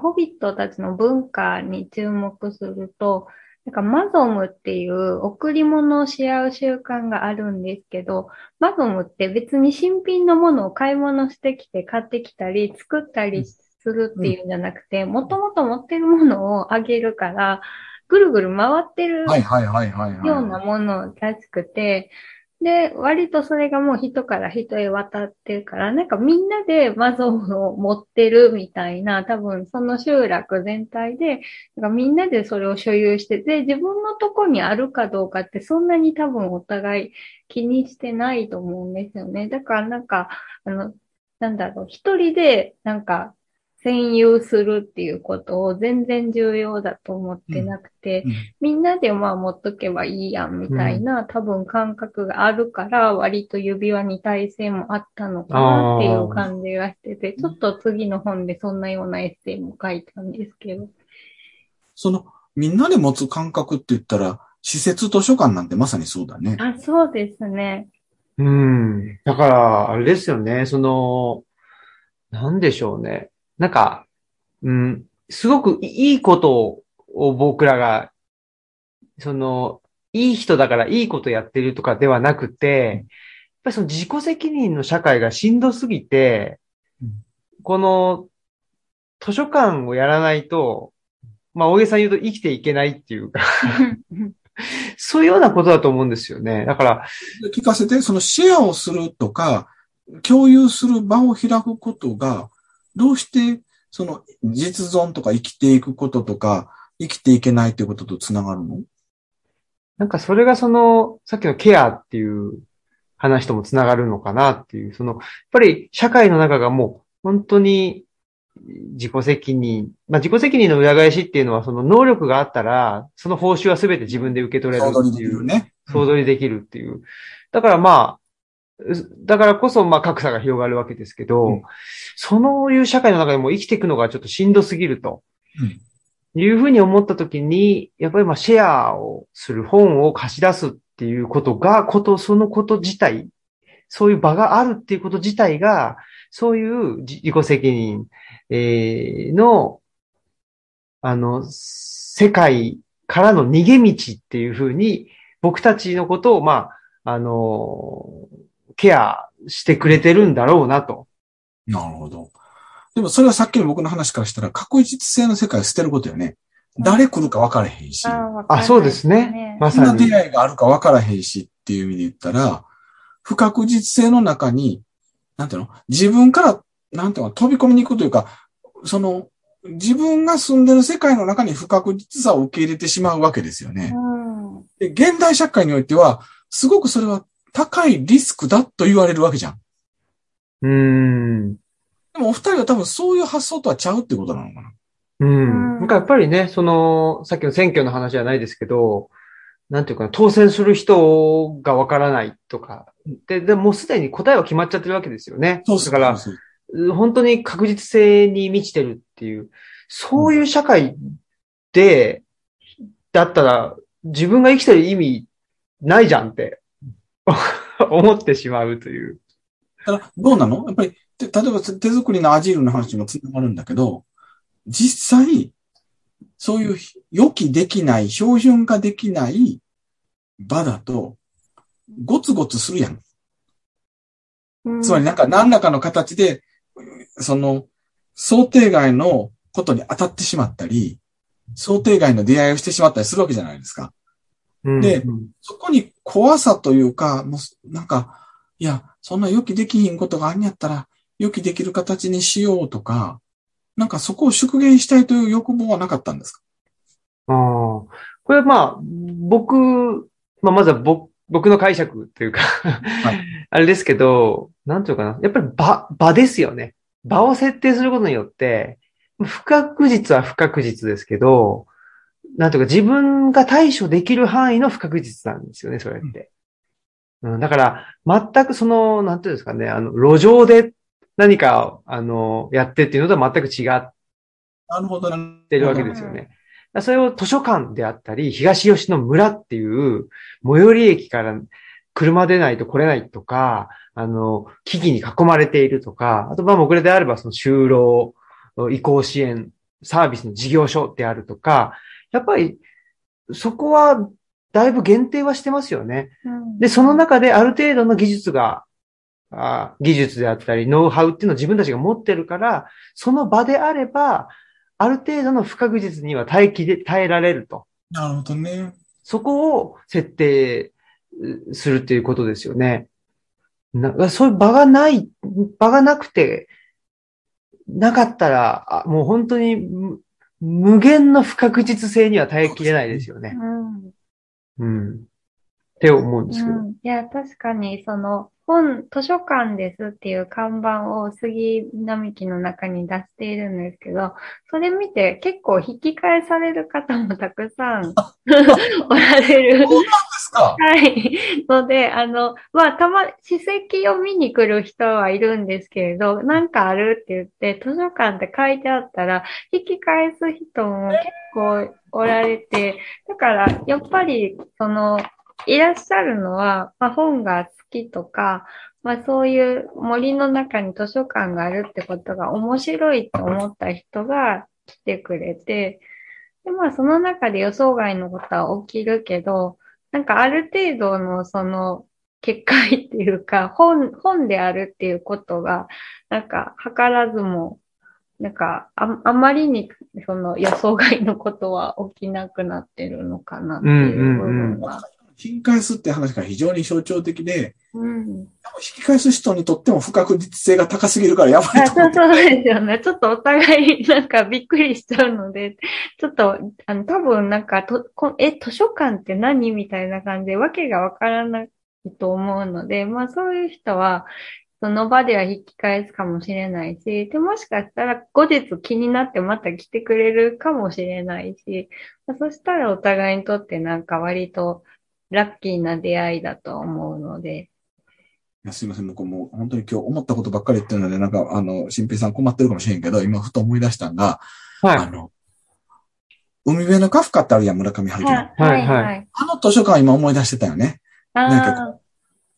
Speaker 2: ホビットたちの文化に注目すると、なんかマゾムっていう贈り物をし合う習慣があるんですけど、マゾムって別に新品のものを買い物してきて買ってきたり作ったりするっていうんじゃなくて、もともと持ってるものをあげるから、ぐるぐる回ってるようなものらしくて、で、割とそれがもう人から人へ渡ってるから、なんかみんなでマゾンを持ってるみたいな、多分その集落全体で、なんかみんなでそれを所有してて、自分のとこにあるかどうかってそんなに多分お互い気にしてないと思うんですよね。だからなんか、あの、なんだろう、一人でなんか占有するっていうことを全然重要だと思ってなくて、うんうん、みんなでまあ持っとけばいいやんみたいな、うん、多分感覚があるから、割と指輪に耐性もあったのかなっていう感じがしてて、ちょっと次の本でそんなようなエッセイも書いたんですけど。
Speaker 3: その、みんなで持つ感覚って言ったら、施設図書館なんてまさにそうだね。
Speaker 2: あ、そうですね。
Speaker 1: うん。だから、あれですよね。その、なんでしょうね。なんか、うん、すごくいいことを僕らが、その、いい人だからいいことやってるとかではなくて、やっぱりその自己責任の社会がしんどすぎて、この図書館をやらないと、まあ大げさに言うと生きていけないっていうか そういうようなことだと思うんですよね。だから。
Speaker 3: 聞かせて、そのシェアをするとか、共有する場を開くことが、どうして、その実存とか生きていくこととか、生きていけないということとつながるの？
Speaker 1: なんかそれがその、さっきのケアっていう話ともつながるのかなっていう、その、やっぱり社会の中がもう本当に自己責任、まあ自己責任の裏返しっていうのはその能力があったら、その報酬は全て自分で受け取れるっていう。ね。総取りできるっていう。だからまあ、だからこそ、まあ、格差が広がるわけですけど、うん、そういう社会の中でも生きていくのがちょっとしんどすぎると。うん、いうふうに思ったときに、やっぱりまあ、シェアをする本を貸し出すっていうことが、こと、そのこと自体、そういう場があるっていうこと自体が、そういう自己責任、えー、の、あの、世界からの逃げ道っていうふうに、僕たちのことを、まあ、あの、ケアしてくれてるんだろうなと。
Speaker 3: なるほど。でもそれはさっきの僕の話からしたら確実性の世界を捨てることよね。誰来るか分からへんし。
Speaker 1: あそうですね。
Speaker 3: まさに。どんな出会いがあるか分からへんしっていう意味で言ったら、不確実性の中に、なんていうの？自分から、なんていうの？飛び込みに行くというか、その、自分が住んでる世界の中に不確実さを受け入れてしまうわけですよね。うん、で現代社会においては、すごくそれは高いリスクだと言われるわけじゃん。
Speaker 1: うん。
Speaker 3: でもお二人は多分そういう発想とはちゃうってことなのかな。
Speaker 1: うん。なんかやっぱりね、その、さっきの選挙の話じゃないですけど、なんていうかな、当選する人がわからないとか。で、でもすでに答えは決まっちゃってるわけですよね。
Speaker 3: そう
Speaker 1: だから、本当に確実性に満ちてるっていう、そういう社会で、だったら、自分が生きてる意味ないじゃんって 思ってしまうという。
Speaker 3: だから、どうなの？やっぱり、例えば手作りのアジールの話もつながるんだけど、実際、そういう予期できない、標準化できない場だと、ゴツゴツするやん。
Speaker 2: うん
Speaker 3: つまりなんか何らかの形で、その、想定外のことに当たってしまったり、想定外の出会いをしてしまったりするわけじゃないですか。
Speaker 1: うん
Speaker 3: でそこに怖さというか、もう、なんか、いや、そんな予期できひんことがあんやったら、予期できる形にしようとか、なんかそこを縮減したいという欲望はなかったんですか？
Speaker 1: ああ。これはまあ、僕、まあまずは僕僕の解釈というか、
Speaker 3: い
Speaker 1: あれですけど、なんていうかな。やっぱり場、場ですよね。場を設定することによって、不確実は不確実ですけど、なんていうか自分が対処できる範囲の不確実なんですよね、それって。うん、だから、全くその、なんていうんですかね、あの、路上で何か、あの、やってっていうのとは全く違っ
Speaker 3: なるほどな。
Speaker 1: てるわけですよね。それを図書館であったり、東吉野村っていう、最寄り駅から車でないと来れないとか、あの、木々に囲まれているとか、あと、まあ、僕らであれば、その就労、移行支援、サービスの事業所であるとか、やっぱり、そこは、だいぶ限定はしてますよね。
Speaker 2: うん
Speaker 1: で、その中である程度の技術が、あ技術であったり、ノウハウっていうのを自分たちが持ってるから、その場であれば、ある程度の不確実には耐えきれ、耐えられると。
Speaker 3: なるほどね。
Speaker 1: そこを設定うするっていうことですよね。なそういう場がない、場がなくて、なかったら、あもう本当に無無限の不確実性には耐えきれないですよね。
Speaker 2: うん
Speaker 1: うん。って思うんですけど。
Speaker 2: うん、いや、確かに、その、本、図書館ですっていう看板を杉並木の中に出しているんですけど、それ見て結構引き返される方もたくさん おられる。
Speaker 3: ですか？
Speaker 2: はい。ので、あの、まあ、たま、史跡を見に来る人はいるんですけれど、なんかあるって言って、図書館って書いてあったら、引き返す人も結構おられて、だから、やっぱり、その、いらっしゃるのは、まあ、本が好きとか、まあ、そういう森の中に図書館があるってことが面白いと思った人が来てくれて、で、まあ、その中で予想外のことは起きるけど、なんかある程度のその結界っていうか、本、本であるっていうことが、なんか図らずも、なんかあ、あまりにその予想外のことは起きなくなってるのかなっていう部分が。
Speaker 3: 引き返すって話が非常に象徴的で、
Speaker 2: うん。
Speaker 3: 引き返す人にとっても不確実性が高すぎるからやばい
Speaker 2: あ
Speaker 3: と思
Speaker 2: そううそうですよね。ちょっとお互いなんかびっくりしちゃうので、ちょっと、あの、多分なんかと、こえ、図書館って何みたいな感じで、わけがわからないと思うので、まあそういう人は、その場では引き返すかもしれないし、で、もしかしたら後日気になってまた来てくれるかもしれないし、まあそしたらお互いにとってなんか割とラッキーな出会いだと思うので、
Speaker 3: いやすいません、僕もう本当に今日思ったことばっかり言ってるので、なんか、あの、新平さん困ってるかもしれんけど、今ふと思い出したんが、
Speaker 1: はい。
Speaker 3: あの、海辺のカフカってあるやん、村上春樹の。
Speaker 2: はい、
Speaker 1: はい。
Speaker 3: あの図書館今思い出してたよね。なん
Speaker 2: あ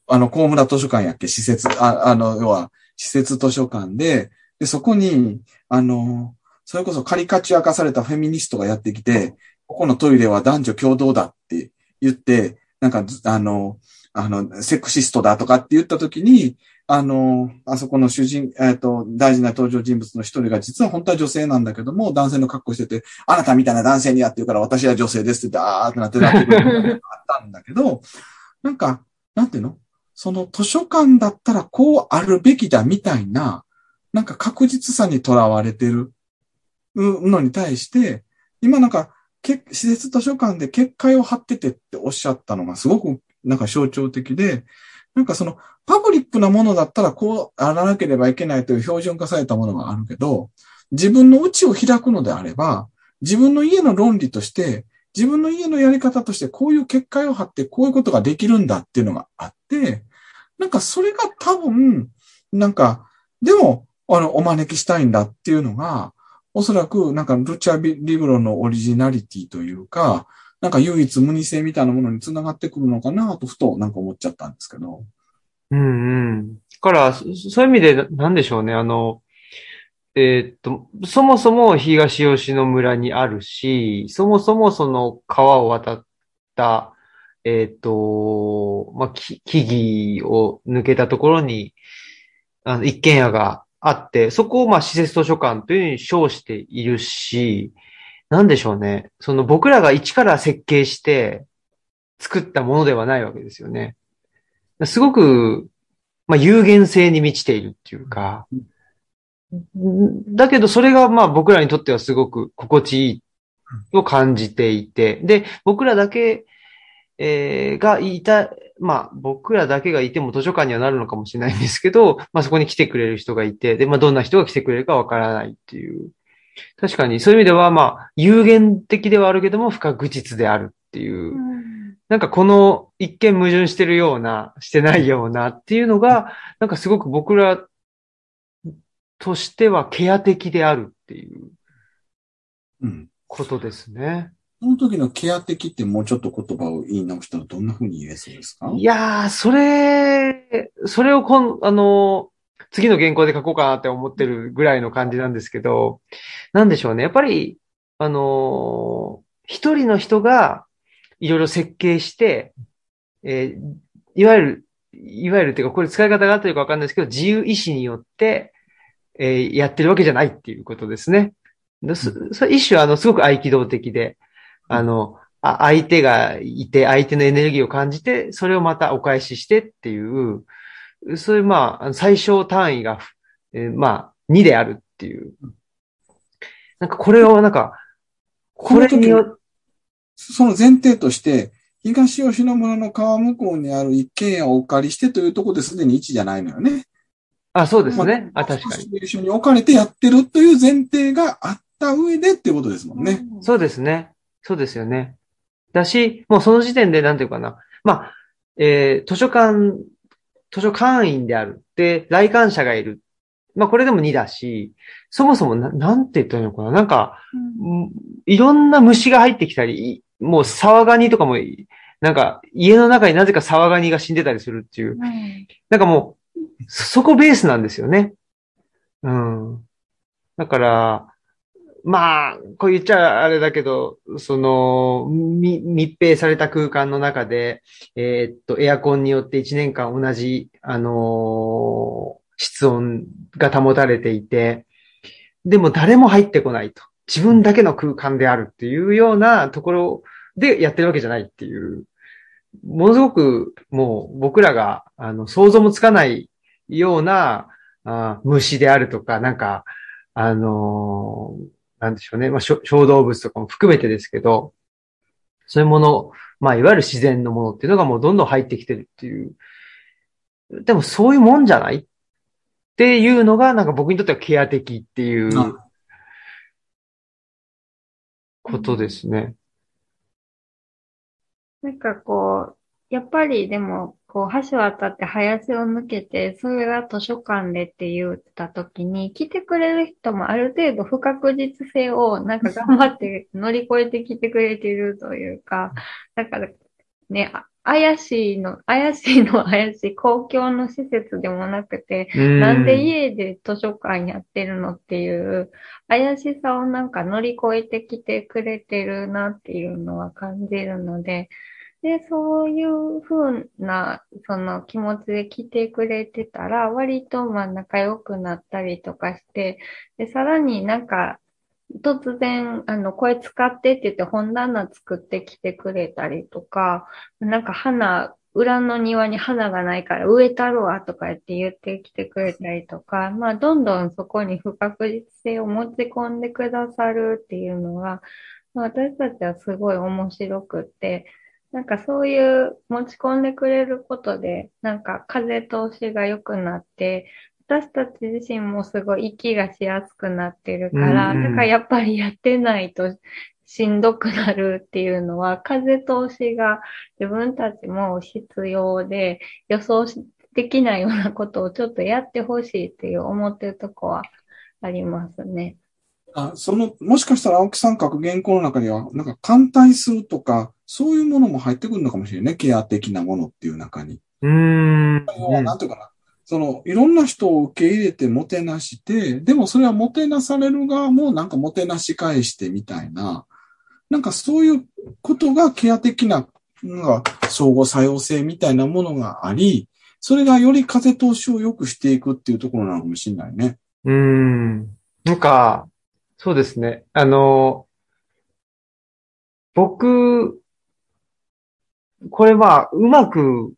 Speaker 3: あの、高村図書館やっけ、施設、あ、あの、要は、施設図書館で、で、そこに、あの、それこそカリカチュア化されたフェミニストがやってきて、ここのトイレは男女共同だって言って、なんか、あの、あの、セクシストだとかって言ったときに、あの、あそこの主人、えっ、と、大事な登場人物の一人が実は本当は女性なんだけども、男性の格好してて、あなたみたいな男性にやってるから私は女性ですって言って、あーってなってなってくるのがあったんだけど、なんか、なんていうの？その図書館だったらこうあるべきだみたいな、なんか確実さにとらわれてるのに対して、今なんか、け施設図書館で結界を張っててっておっしゃったのがすごくなんか象徴的で、なんかそのパブリックなものだったらこうあらなければいけないという標準化されたものがあるけど、自分の内を開くのであれば、自分の家の論理として、自分の家のやり方としてこういう結界を張ってこういうことができるんだっていうのがあって、なんかそれが多分、なんか、でも、あの、お招きしたいんだっていうのが、おそらく、なんか、ルチャビリブロのオリジナリティというか、なんか唯一無二性みたいなものにつながってくるのかなと、ふとなんか思っちゃったんですけど。
Speaker 1: うんうん。だから、そういう意味で、なんでしょうね。あの、えー、っと、そもそも東吉野村にあるし、そもそもその川を渡った、えー、っと、まあ、木々を抜けたところに、あの、一軒家があって、そこをまあ施設図書館というふうに称しているし、なんでしょうね。その僕らが一から設計して作ったものではないわけですよね。すごく、まあ、有限性に満ちているっていうか、だけどそれがまあ僕らにとってはすごく心地いいと感じていて、で、僕らだけ、えー、がいた、まあ僕らだけがいても図書館にはなるのかもしれないんですけど、まあそこに来てくれる人がいて、で、まあどんな人が来てくれるかわからないっていう。確かにそういう意味ではまあ有限的ではあるけども不確実であるっていう。うんなんかこの一見矛盾してるような、してないようなっていうのが、なんかすごく僕らとしてはケア的であるっていうことですね。
Speaker 3: その時のケア的ってもうちょっと言葉を言い直したらどんな風に言えそうですか？
Speaker 1: いやー、それ、それをこん、あの、次の原稿で書こうかなって思ってるぐらいの感じなんですけど、なんでしょうね。やっぱり、あの一人の人がいろいろ設計して、えー、いわゆる、いわゆるっていうか、これ使い方があってるかわかんないですけど、自由意志によって、えー、やってるわけじゃないっていうことですね。そそ一種、あの、すごく合気道的で、あの、あ相手がいて、相手のエネルギーを感じて、それをまたお返ししてっていう、そういう、まあ、最小単位が、えー、まあ、2であるっていう。なんかこれを、なんか、これによ
Speaker 3: その前提として、東吉野村の川向こうにある一軒家をお借りしてというところですでに1じゃないのよね。
Speaker 1: あ、そうですね。まあ、あ確かに。
Speaker 3: 一緒に置かれてやってるという前提があった上でっていうことですもんね。
Speaker 1: そうですね。そうですよね。だし、もうその時点でなんていうかな。まあ、えー、図書館、図書館員である。で、来館者がいる。まあ、これでも2だし、そもそもな、なんて言ったらいいのかな。なんか、うん、いろんな虫が入ってきたり、もう沢ガニとかも、なんか家の中になぜか沢ガニが死んでたりするっていう。うん、なんかもう、そこベースなんですよね。うん。だから、まあ、こう言っちゃあれだけど、その、密閉された空間の中で、えー、っと、エアコンによって1年間同じ、あのー、室温が保たれていて、でも誰も入ってこないと。自分だけの空間であるっていうようなところでやってるわけじゃないっていう、ものすごくもう僕らがあの想像もつかないようなあ虫であるとか、なんか、あのー、なんでしょうね、まあ、小動物とかも含めてですけど、そういうもの、まあ、いわゆる自然のものっていうのがもうどんどん入ってきてるっていう。でもそういうもんじゃないっていうのが、なんか僕にとってはケア的っていうことですね。
Speaker 2: なんかこう、やっぱりでも、こう、橋渡って林を抜けて、それが図書館でって言った時に、来てくれる人もある程度不確実性をなんか頑張って乗り越えてきてくれてるというか、だからね、怪しいの、怪しいのは 怪しい公共の施設でもなくて、なんで家で図書館やってるのっていう怪しさをなんか乗り越えてきてくれてるなっていうのは感じるので、で、そういう風な、その気持ちで来てくれてたら、割とまあ仲良くなったりとかして、で、さらになんか突然、あの、これ使ってって言って本棚作ってきてくれたりとか、なんか花、裏の庭に花がないから植えたるわとかって言ってきてくれたりとか、まあ、どんどんそこに不確実性を持ち込んでくださるっていうのが、私たちはすごい面白くって、なんかそういう持ち込んでくれることで、なんか風通しが良くなって、私たち自身もすごい息がしやすくなってるから、だからやっぱりやってないとしんどくなるっていうのは、風通しが自分たちも必要で、予想できないようなことをちょっとやってほしいっていう思ってるとこはありますね。
Speaker 3: あその、もしかしたら青木さん書く原稿の中には、なんか艦隊するとか、そういうものも入ってくるのかもしれないね。ケア的なものっていう中に。
Speaker 1: うーん。
Speaker 3: なんていうかな。その、いろんな人を受け入れてもてなして、でもそれはもてなされる側もなんかもてなし返してみたいな、なんかそういうことがケア的な、なんか相互作用性みたいなものがあり、それがより風通しを良くしていくっていうところなのかもしれないね。
Speaker 1: うーん。なんか、そうですね。あの、僕、これまあ、うまく、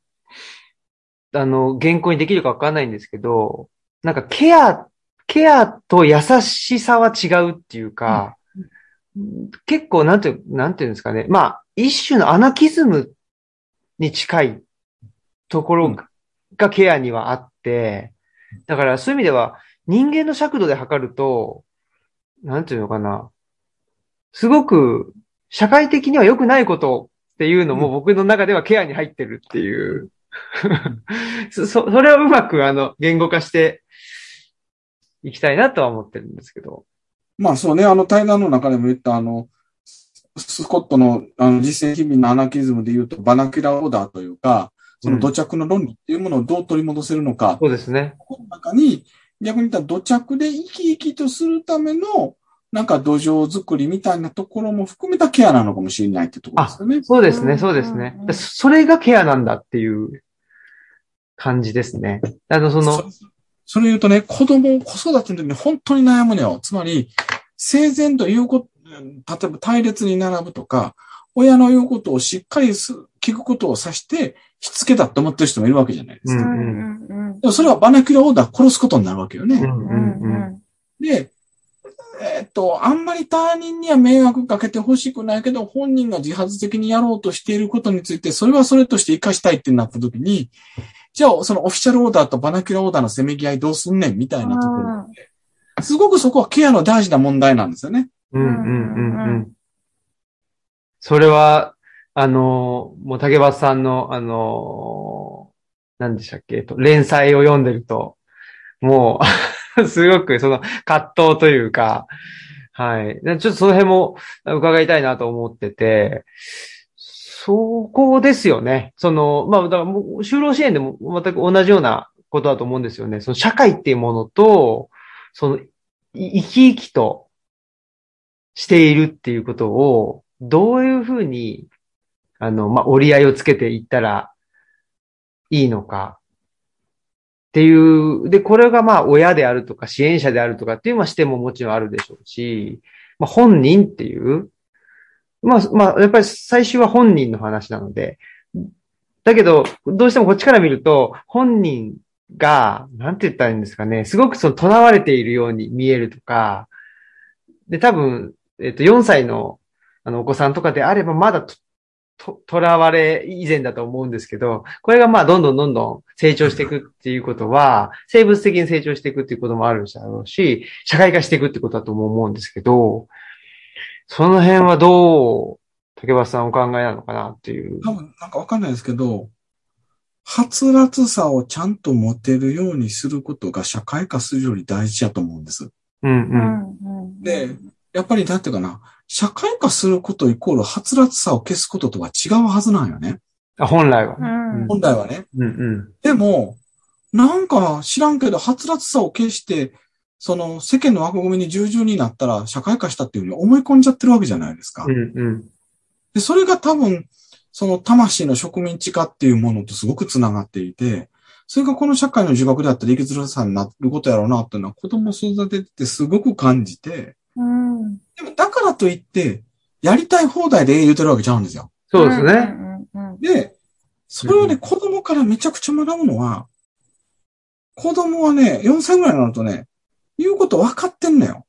Speaker 1: あの、原稿にできるかわかんないんですけど、なんかケア、ケアと優しさは違うっていうか、うん、結構なんて、なんていうんですかね。まあ、一種のアナキズムに近いところがケアにはあって、だからそういう意味では人間の尺度で測ると、なんていうのかな。すごく社会的には良くないことっていうのも僕の中ではケアに入ってるっていう そ、それをうまくあの言語化していきたいなとは思ってるんですけど。
Speaker 3: まあそうね、あの対談の中でも言ったあの、スコットのあの実践日々のアナキズムで言うとバナキュラオーダーというか、その土着の論理っていうものをどう取り戻せるのか。
Speaker 1: そうですね。
Speaker 3: この中に、逆に言ったら土着で生き生きとするための、なんか土壌作りみたいなところも含めたケアなのかもしれないってところですよね。
Speaker 1: そうですね、そうですね。それがケアなんだっていう感じですね。あの、その、
Speaker 3: それ言うとね、子供、子育ての時に本当に悩むのよ。つまり、生前ということ、例えば対列に並ぶとか、親の言うことをしっかり聞くことを指して、しつけだって思ってる人もいるわけじゃないですか。うんうん、でもそれはバナキュラオーダー殺すことになるわけよね。うんうんうん、で、えー、っと、あんまり他人には迷惑かけてほしくないけど、本人が自発的にやろうとしていることについて、それはそれとして活かしたいってなった時に、じゃあ、そのオフィシャルオーダーとバナキュラオーダーのせめぎ合いどうすんねんみたいなところで、すごくそこはケアの大事な問題なんですよね。うんうんうん
Speaker 1: うん。それは、あの、もう竹橋さんの、あの、何でしたっけ、連載を読んでると、もう すごくその葛藤というか、はい。ちょっとその辺も伺いたいなと思ってて、そこですよね。その、まあ、だからもう、就労支援でも全く同じようなことだと思うんですよね。その社会っていうものと、その、生き生きとしているっていうことを、どういうふうにあの、まあ、折り合いをつけていったらいいのか。っていう、で、これがまあ、親であるとか支援者であるとかっていうまあ視点ももちろんあるでしょうし、まあ、本人っていう、まあ、まあ、やっぱり最終は本人の話なので、だけど、どうしてもこっちから見ると、本人が、なんて言ったらいいんですかね、すごくその、囚われているように見えるとか、で、多分、えっと、4歳の、あの、お子さんとかであれば、まだと、囚われ以前だと思うんですけど、これがまあどんどんどんどん成長していくっていうことは、生物的に成長していくっていうこともあるだろうし、社会化していくってことだとも思うんですけど、その辺はどう、竹橋さんお考えなのかなっていう。
Speaker 3: 多分なんかわかんないですけど、はつらつさをちゃんと持てるようにすることが社会化するより大事だと思うんです。うんうん。で、やっぱりなんていうかな、社会化することイコール、はつらつさを消すこととは違うはずなんよね。
Speaker 1: あ、本来は。
Speaker 3: うん、本来はね。うんうん、でも、なんか知らんけど、はつらつさを消して、その世間の枠組みに従順になったら社会化したっていうふうに思い込んじゃってるわけじゃないですか。うんうん、でそれが多分、その魂の植民地化っていうものとすごく繋がっていて、それがこの社会の呪縛であったり、生きづらさになることやろうなっていうのは子供を育ててすごく感じて、うん、でもだからといって、やりたい放題で言うてるわけちゃうんですよ。
Speaker 1: そうですね。
Speaker 3: で、それをね、子供からめちゃくちゃ学ぶのは、子供はね、4歳ぐらいになるとね、言うこと分かってんのよ。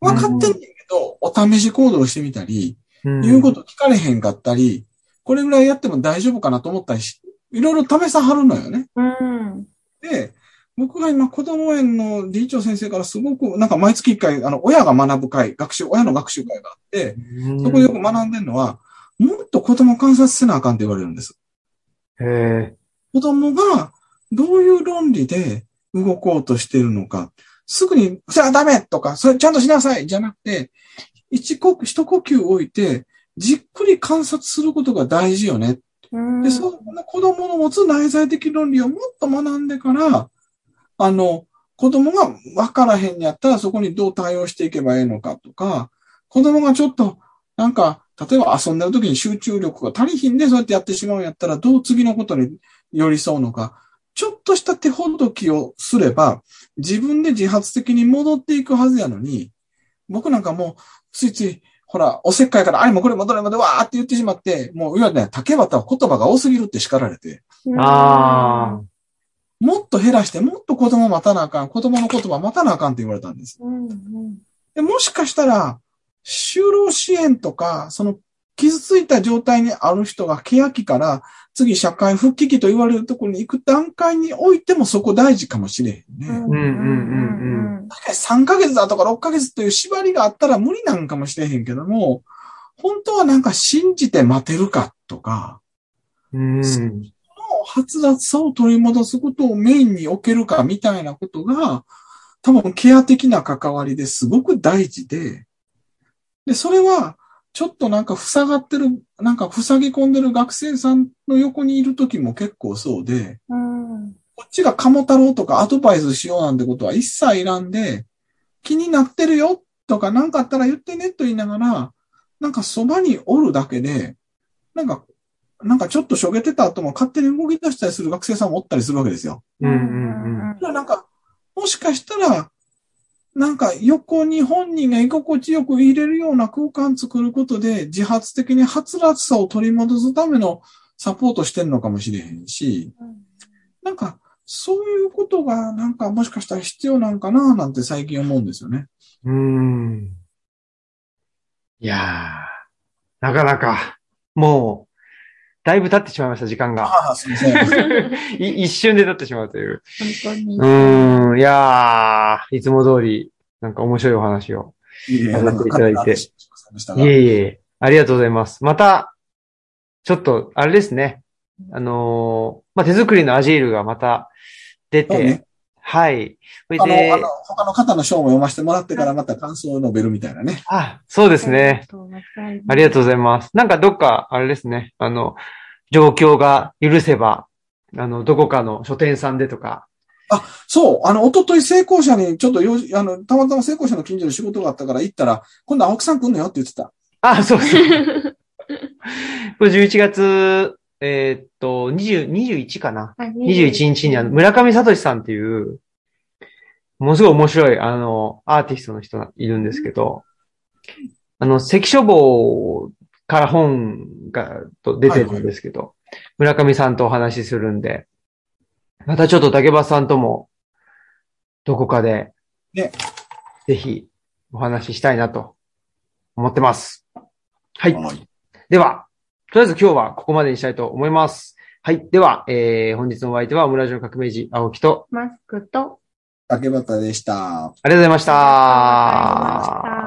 Speaker 3: 分かってんねんけど、お試し行動してみたり、言うこと聞かれへんかったり、これぐらいやっても大丈夫かなと思ったりし、いろいろ試さはるのよね。うん、で、僕が今、子供園の理事長先生からすごく、なんか毎月一回、あの、親が学ぶ会、学習、親の学習会があって、そこでよく学んでるのは、もっと子供観察せなあかんって言われるんです。へ子供がどういう論理で動こうとしているのか。すぐに、それはダメとか、それちゃんとしなさいじゃなくて、一呼一呼吸置いて、じっくり観察することが大事よね。で、その子供の持つ内在的論理をもっと学んでから、あの、子供が分からへんにやったらそこにどう対応していけばいいのかとか、子供がちょっと、なんか、例えば遊んでる時に集中力が足りひんでそうやってやってしまうんやったら、どう次のことに寄り添うのか。ちょっとした手ほどきをすれば、自分で自発的に戻っていくはずやのに、僕なんかもう、ついつい、ほら、おせっかいから、あれもこれもどれもでわーって言ってしまって、もう、いわゆるね、竹端は言葉が多すぎるって叱られて、
Speaker 1: ああ。
Speaker 3: もっと減らして、もっと子供待たなあかん、子供の言葉待たなあかんって言われたんです。
Speaker 2: うんうん
Speaker 3: でもしかしたら、就労支援とか、その傷ついた状態にある人が欅期から次社会復帰期と言われるところに行く段階においてもそこ大事かもしれへんね。
Speaker 2: うん
Speaker 1: うんうんうん
Speaker 2: ん
Speaker 3: 確かに3ヶ月だとか6ヶ月という縛りがあったら無理なんかもしれへんけども、本当はなんか信じて待てるかとか、
Speaker 1: うん。
Speaker 3: 発達さを取り戻すことをメインに置けるかみたいなことが、多分ケア的な関わりですごく大事で、で、それは、ちょっとなんか塞がってる、なんか塞ぎ込んでる学生さんの横にいる時も結構そうで、
Speaker 2: うん
Speaker 3: こっちが鴨太郎とかアドバイスしようなんてことは一切いらんで、気になってるよとか何かあったら言ってねと言いながら、なんかそばにおるだけで、なんか、なんかちょっとしょげてた後も勝手に動き出したりする学生さんもおったりするわけですよ。
Speaker 1: うんうん
Speaker 3: だからなんか、もしかしたら、なんか横に本人が居心地よく入れるような空間作ることで、自発的にはつらつさを取り戻すためのサポートしてんのかもしれへんし、なんか、そういうことが、なんかもしかしたら必要なんかななんて最近思うんですよね。
Speaker 1: うん。うん。いやー、なかなか、もう、だいぶ経ってしまいました、時間が。
Speaker 3: ああ、すみません。
Speaker 1: い一瞬で経ってしまうという。
Speaker 2: 本当に。
Speaker 1: うーん、いやー、いつも通り、なんか面白いお話を。
Speaker 3: いえいえ、
Speaker 1: やらせていただいていえいえ、ありがとうございます。また、ちょっと、あれですね。あのーまあ、手作りのアジールがまた出て、
Speaker 3: ね
Speaker 1: はい。それ
Speaker 3: あの、
Speaker 1: で
Speaker 3: あの、他の方の章も読ませてもらってからまた感想を述べるみたいなね。
Speaker 1: あ、そうですね。ありがとうございます。なんかどっか、あれですね。あの、状況が許せば、あの、どこかの書店さんでとか。
Speaker 3: そう、あの、一昨日成功者にちょっと用事、あの、たまたま成功者の近所に仕事があったから行ったら、今度青木さん来んのよって言ってた。
Speaker 1: あ、そうそう。これ11月、えーっと、20、21かな。21日にあの、村上聡さんっていう、ものすごい面白い、あの、アーティストの人がいるんですけど、あの、関書房から本が、と出てるんですけど、村上さんとお話しするんで、またちょっと竹場さんとも、どこかで、
Speaker 3: ね
Speaker 1: ぜひ、お話ししたいなと、思ってます。はい。
Speaker 3: はい。
Speaker 1: では、とりあえず今日はここまでにしたいと思います。はい。では、えー、本日のお相手は、オムラジオ革命児、青木と、
Speaker 2: マスクと、
Speaker 3: 竹端でした。
Speaker 1: ありがとうございました。
Speaker 2: ありがとうございました